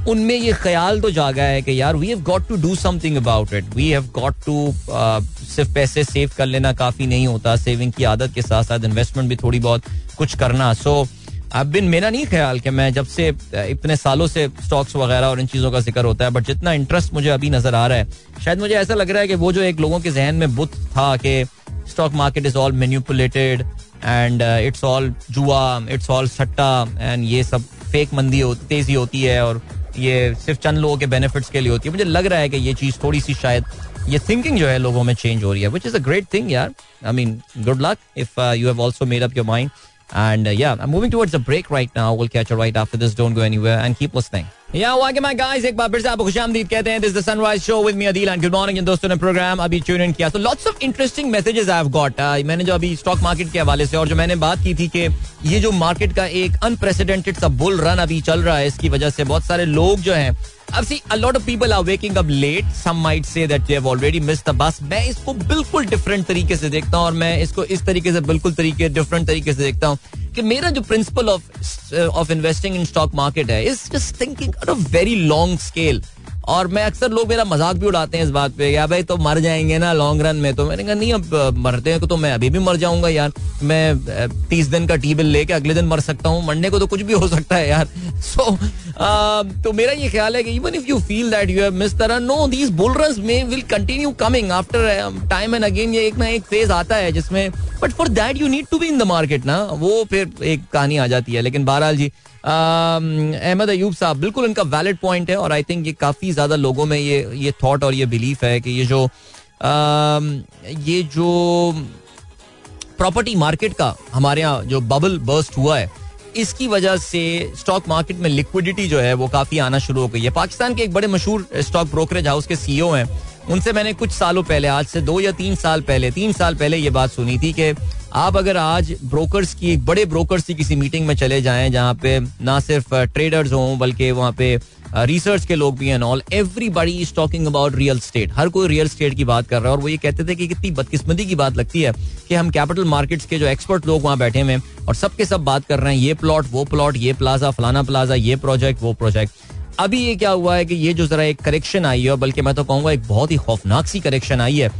उनमें ये ख्याल तो जागा है कि यार we have got to do something about it we have got to सिर्फ़ पैसे सेव कर लेना काफ़ी नहीं होता। सेविंग की आदत के साथ साथ इन्वेस्टमेंट भी थोड़ी बहुत कुछ करना। सो अब बिन मेरा नहीं ख्याल कि मैं जब से इतने सालों से स्टॉक्स वगैरह और इन चीज़ों का ज़िक्र होता है बट जितना इंटरेस्ट मुझे अभी नज़र आ रहा है, शायद मुझे ऐसा लग रहा है कि वो जो एक लोगों के जहन में बुत था कि stock market is all manipulated and it's all जुआ इट्स ऑल सट्टा एंड ये सब फेक मंदी होती तेज़ी होती है और ये सिर्फ़ चंद लोगों के बेनिफिट्स के लिए होती है। मुझे लग रहा है कि ये चीज़ थोड़ी सी शायद, ये थिंकिंग जो है लोगों में चेंज हो रही है which is a great thing यार। I mean good luck if you have also made up your mind And uh, yeah, I'm moving towards a break right now. We'll catch you right after this. Don't go anywhere and keep listening. या वाके my guys एक बार फिर से आपको खुशामदीद कहते हैं this the sunrise show with me Adeel and good morning इन दोस्तों ने प्रोग्राम अभी ट्यून इन किया तो lots of interesting messages I have got मैंने जो अभी स्टॉक मार्केट के हवाले से और जो मैंने बात की थी कि ये जो मार्केट का एक अनप्रेसिडेंटेड सा बुल रन अभी चल रहा है इसकी वजह से बहुत सारे लोग जो हैं अब see a lot of people are waking up late some might say that they have already missed the bus मैं इसको बिल्कुल डिफरेंट तरीके से देखता हूँ और मैं इसको इस तरीके से बिल्कुल तरीके डिफरेंट तरीके से देखता हूँ कि मेरा जो principle of of investing in stock market है is just thinking on a very long scale और मैं अक्सर लोग मेरा मज़ाक भी उड़ाते हैं इस बात पे या भाई तो मर जाएँगे ना लॉन्ग रन में। तो मैंने कहा नहीं अब मरते हैं तो मैं अभी भी मर जाऊँगा यार। मैं तीस दिन का टी बिल लेके अगले दिन मर सकता हूँ। मरने को तो कुछ भी हो सकता है यार। सो so, तो मेरा ये ख्याल है कि even if you feel that you have miss तरह नो दीज बुल रन में will continue coming after time and again ये एक ना एक फ़ेज़ आता है जिसमें but for that you need to be in the market ना। वो फिर एक कहानी आ जाती है। लेकिन बहरहाल जी अहमद अयूब साहब, बिल्कुल इनका वैलिड पॉइंट है और आई थिंक ये काफ़ी ज़्यादा लोगों में ये ये थॉट और ये बिलीफ है कि ये जो ये जो प्रॉपर्टी मार्केट का हमारे यहाँ जो बबल बर्स्ट हुआ है इसकी वजह से स्टॉक मार्केट में लिक्विडिटी जो है वो काफ़ी आना शुरू हो गई है। पाकिस्तान के एक बड़े मशहूर स्टॉक ब्रोकरेज हाउस के सीईओ हैं। उनसे मैंने कुछ सालों पहले, आज से दो या तीन साल पहले, तीन साल पहले ये बात सुनी थी कि आप अगर आज ब्रोकर्स की, एक बड़े ब्रोकर्स की किसी मीटिंग में चले जाएँ, जहाँ पे ना सिर्फ़ ट्रेडर्स हों, बल्कि वहाँ पे रिसर्च के लोग भी हैं all everybody is talking about real estate हर कोई रियल स्टेट की बात कर रहा है और वो ये कहते थे कि कितनी बदकिस्मती की बात लगती है कि हम कैपिटल मार्केट्स के जो एक्सपर्ट लोग वहाँ बैठे हुए और सबके सब बात कर रहे हैं, ये प्लॉट वो प्लॉट ये प्लाजा फलाना प्लाजा ये प्रोजेक्ट वो प्रोजेक्ट अभी ये क्या हुआ है कि ये जो जरा एक करेक्शन आई है, बल्कि मैं तो कहूँगा एक बहुत ही खौफनाक सी करेक्शन आई है।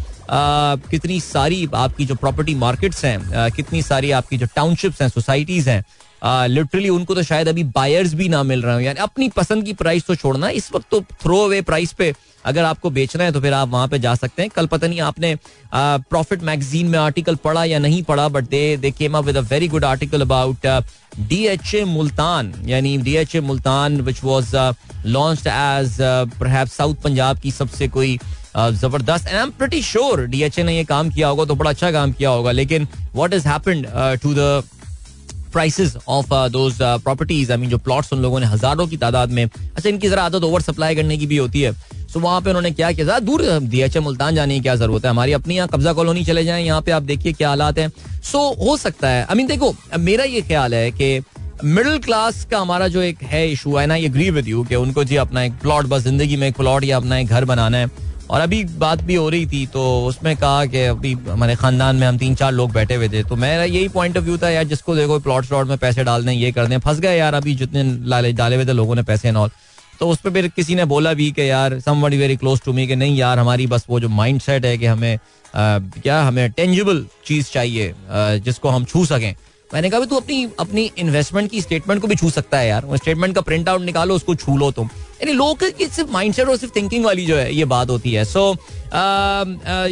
कितनी सारी आपकी जो प्रॉपर्टी मार्केट्स हैं कितनी सारी आपकी जो टाउनशिप्स हैं सोसाइटीज हैं लिटरली उनको तो शायद अभी बायर्स भी ना मिल रहे हो। यानी अपनी पसंद की प्राइस तो छोड़ना इस वक्त तो थ्रो अवे प्राइस पे अगर आपको बेचना है तो फिर आप वहाँ पे जा सकते हैं। कल पता नहीं आपने प्रॉफिट मैगजीन में आर्टिकल पढ़ा या नहीं पढ़ा but they they came up with a very good article about DHA Multan यानी DHA Multan which was launched as south Punjab की सबसे कोई ज़बरदस्त। I am pretty sure DHA ने ये काम किया होगा तो बड़ा अच्छा काम किया होगा। लेकिन what is happened to the prices of those properties I mean जो प्लॉट्स उन लोगों ने हज़ारों की तादाद में अच्छा इनकी जरा आदत ओवर सप्लाई करने की भी होती है। सो so, वहाँ पे उन्होंने क्या किया? दूर डीएचए मुल्तान जाने की क्या ज़रूरत है? हमारी अपनी यहाँ कब्जा कॉलोनी चले जाएँ यहाँ पे आप देखिए क्या हालात हैं। सो so, हो सकता है आई I मीन mean, देखो मेरा ये ख्याल है कि मिडिल क्लास का हमारा जो एक है इशू है ना ये एग्री विद यू कि उनको जी अपना एक प्लॉट बस ज़िंदगी में एक प्लॉट या अपना एक घर बनाना है। और अभी बात भी हो रही थी तो उसमें कहा कि अभी हमारे खानदान में हम तीन चार लोग बैठे हुए थे तो मेरा यही पॉइंट ऑफ़ व्यू था यार जिसको देखो प्लॉट श्लॉट में पैसे डाल दें ये कर दें। फंस गए यार अभी जितने लाले डाले हुए थे लोगों ने पैसे नॉल तो उस पर फिर किसी ने बोला भी कि यार सम बड़ी वेरी क्लोज टू मी कि नहीं यार हमारी बस वो जो माइंड सेट है कि हमें आ, क्या हमें टेंजिबल चीज़ चाहिए आ, जिसको हम छू सकें। मैंने कहा भी तू अपनी अपनी इन्वेस्टमेंट की स्टेटमेंट को भी छू सकता है यार। स्टेटमेंट का प्रिंट आउट निकालो उसको छू लो तुम। यानी लोग की सिर्फ़ माइंडसेट और सिर्फ़ थिंकिंग वाली जो है, ये बात होती है। सो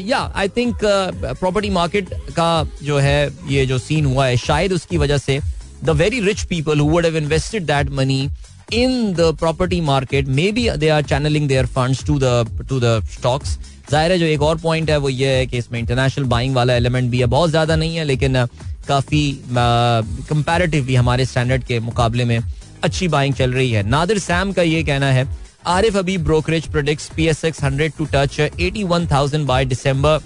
या आई थिंक प्रॉपर्टी मार्केट का जो है, ये जो सीन हुआ है, शायद उसकी वजह से the very rich people who would have invested that money in the property market maybe they are channelling their funds to the to the stocks ज़ाहिर है, जो एक और पॉइंट है, वो ये है कि इसमें इंटरनेशनल बाइंग वाला एलिमेंट भी है। बहुत ज़्यादा नहीं है, लेकिन काफ़ी कंपैरेटिवली हमारे स्टैंडर्ड के मुकाबले में अच्छी बाइंग चल रही है। नादिर सैम का ये कहना है, आरिफ अभी brokerage predicts P S X hundred to touch eighty one thousand by December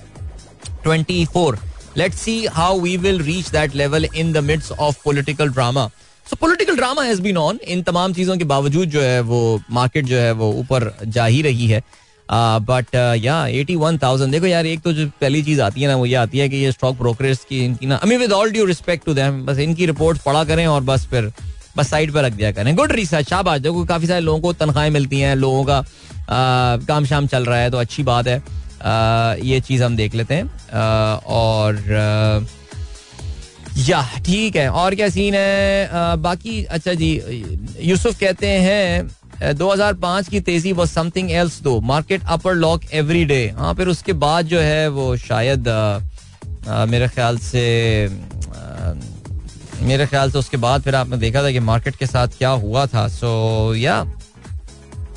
twenty four let see how we will reach that level in the mids of political drama so political drama has been on इन तमाम चीज़ों के बावजूद जो है, वो market जो है, वो ऊपर जा ही रही है। बट या एटी वन थाउज़ेंड देखो यार, एक तो जो पहली चीज़ आती है ना, वो ये आती है कि ये स्टॉक ब्रोकरेज की इनकी ना I with all due respect to them बस इनकी रिपोर्ट पढ़ा करें और बस फिर बस साइड पर रख दिया करें। गुड रिसर्च शाबाश देखो काफ़ी सारे लोगों को तनख्वाहें मिलती हैं लोगों का आ, काम शाम चल रहा है तो अच्छी बात है। आ, ये चीज़ हम देख लेते हैं। आ, और या ठीक है और क्या सीन है? आ, बाकी अच्छा जी यूसुफ कहते हैं 2005 की तेज़ी वो something else though market upper lock every day हाँ फिर उसके बाद जो है वो शायद आ, आ, मेरे ख्याल से मेरे ख्याल से उसके बाद फिर आपने देखा था कि मार्केट के साथ क्या हुआ था. सो या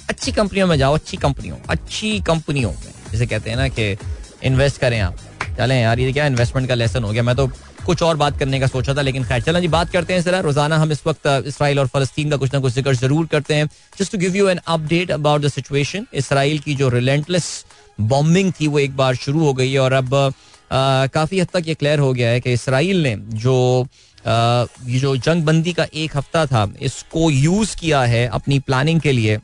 अच्छी कंपनियों में जाओ, अच्छी कंपनियों अच्छी कंपनियों में. जैसे कहते हैं ना कि इन्वेस्ट करें आप. चलें यार, ये क्या इन्वेस्टमेंट का लेसन हो गया? मैं तो कुछ और बात करने का सोचा था, लेकिन खैर, चला जी, बात करते हैं जरा. रोज़ाना हम इस वक्त इसराइल और फलस्तीन का कुछ ना कुछ ज़िक्र ज़रूर करते हैं. Just to give you an update about the situation Israel की जो रिलेंटलेस बॉम्बिंग थी, वो एक बार शुरू हो गई है और अब काफ़ी हद तक ये क्लियर हो गया है कि इसराइल ने जो ये जो जंग बंदी का एक हफ़्ता था, इसको यूज़ किया है अपनी प्लानिंग के लिए।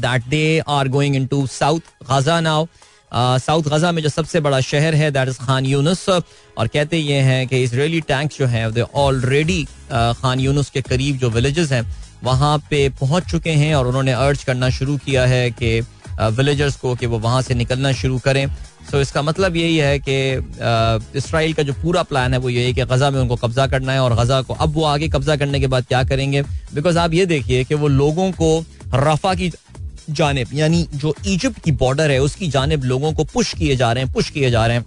That they are going into south Gaza now south Gaza में जो सबसे बड़ा शहर है दैट इज़ खान यूनुस और कहते ये हैं कि इसराइली टैंक्स जो हैं दे ऑलरेडी खान यूनुस के करीब जो विलेजेस हैं, वहाँ पे पहुँच चुके हैं और उन्होंने अर्ज़ करना शुरू किया है कि विलेजर्स को कि वो वहाँ से निकलना शुरू करें। सो इसका मतलब यही है कि इसराइल का जो पूरा प्लान है वो ये है कि गजा में उनको कब्जा करना है और गजा को, अब वो आगे कब्जा करने के बाद क्या करेंगे? बिकॉज़ आप ये देखिए कि वो लोगों को रफा की जानब, यानी जो इजिप्ट की बॉर्डर है, उसकी जानब लोगों को पुश किए जा रहे हैं पुश किए जा रहे हैं।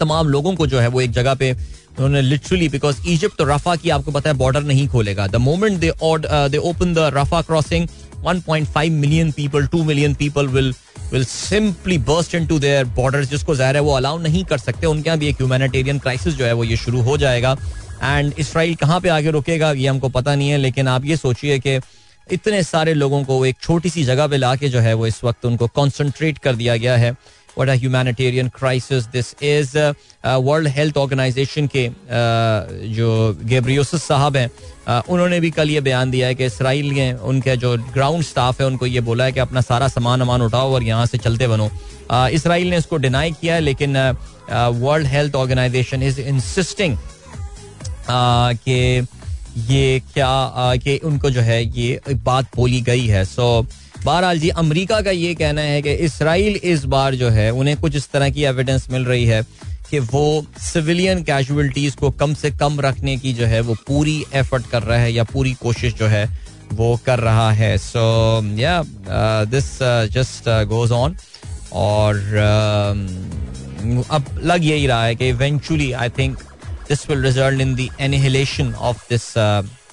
तमाम लोगों को जो है वो एक जगह पे उन्होंने लिटरली बिकॉज़ इजिप्ट तो रफा की आपको पता है बॉर्डर नहीं खोलेगा। The moment they they open the Rafah crossing 1.5 million people 2 million people will will simply burst into their borders जिसको ज़ाहिर है वो अलाउ नहीं कर सकते। उनके यहाँ भी एक ह्यूमैनिटेरियन क्राइसिस जो है वो ये शुरू हो जाएगा। एंड इसराइल कहाँ पे आगे रुकेगा, ये हमको पता नहीं है, लेकिन आप ये सोचिए कि इतने सारे लोगों को एक छोटी सी जगह पे लाके जो है वो इस वक्त उनको कॉन्सेंट्रेट कर दिया गया है। What a humanitarian crisis this is World Health Organization के uh, जो गेब्रियोस साहब हैं uh, उन्होंने भी कल ये बयान दिया है कि इसराइल ने उनके जो ग्राउंड स्टाफ है उनको ये बोला है कि अपना सारा सामान वामान उठाओ और यहाँ से चलते बनो। Uh, इसराइल ने इसको डिनाई किया है लेकिन World Health Organization is insisting कि ये क्या कि उनको जो है ये बात बोली गई है। सो बहरहाल जी अमरीका का ये कहना है कि इसराइल इस बार जो है उन्हें कुछ इस तरह की एविडेंस मिल रही है कि वो सिविलियन कैजुअलिटीज को कम से कम रखने की जो है वो पूरी एफर्ट कर रहा है या पूरी कोशिश जो है वो कर रहा है। So yeah this just goes on और uh, अब लग यही रहा है कि eventually I think this will result in the annihilation of this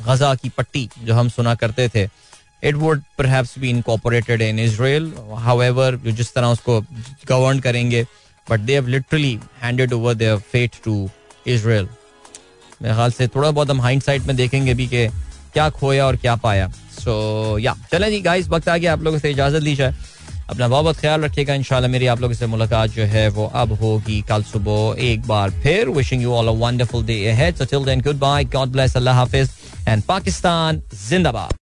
Gaza की पट्टी जो हम सुना करते थे। It would perhaps be incorporated in Israel however जो जिस तरह उसको गवर्न करेंगे but they have literally handed over their fate to Israel मेरे ख्याल से थोड़ा बहुत हम हाइंड साइड में देखेंगे भी कि क्या खोया और क्या पाया। सो so, या yeah. चलें जी गाइस वक्त आ गया आप लोगों से इजाज़त ली जाए। अपना बहुत बहुत ख्याल रखिएगा इंशाल्लाह मेरी आप लोगों से मुलाकात जो है वो अब होगी कल सुबह एक बार फिर। Wishing you all a wonderful day ahead so till then goodbye God bless अल्लाह हाफिज एंड पाकिस्तान जिंदाबाद।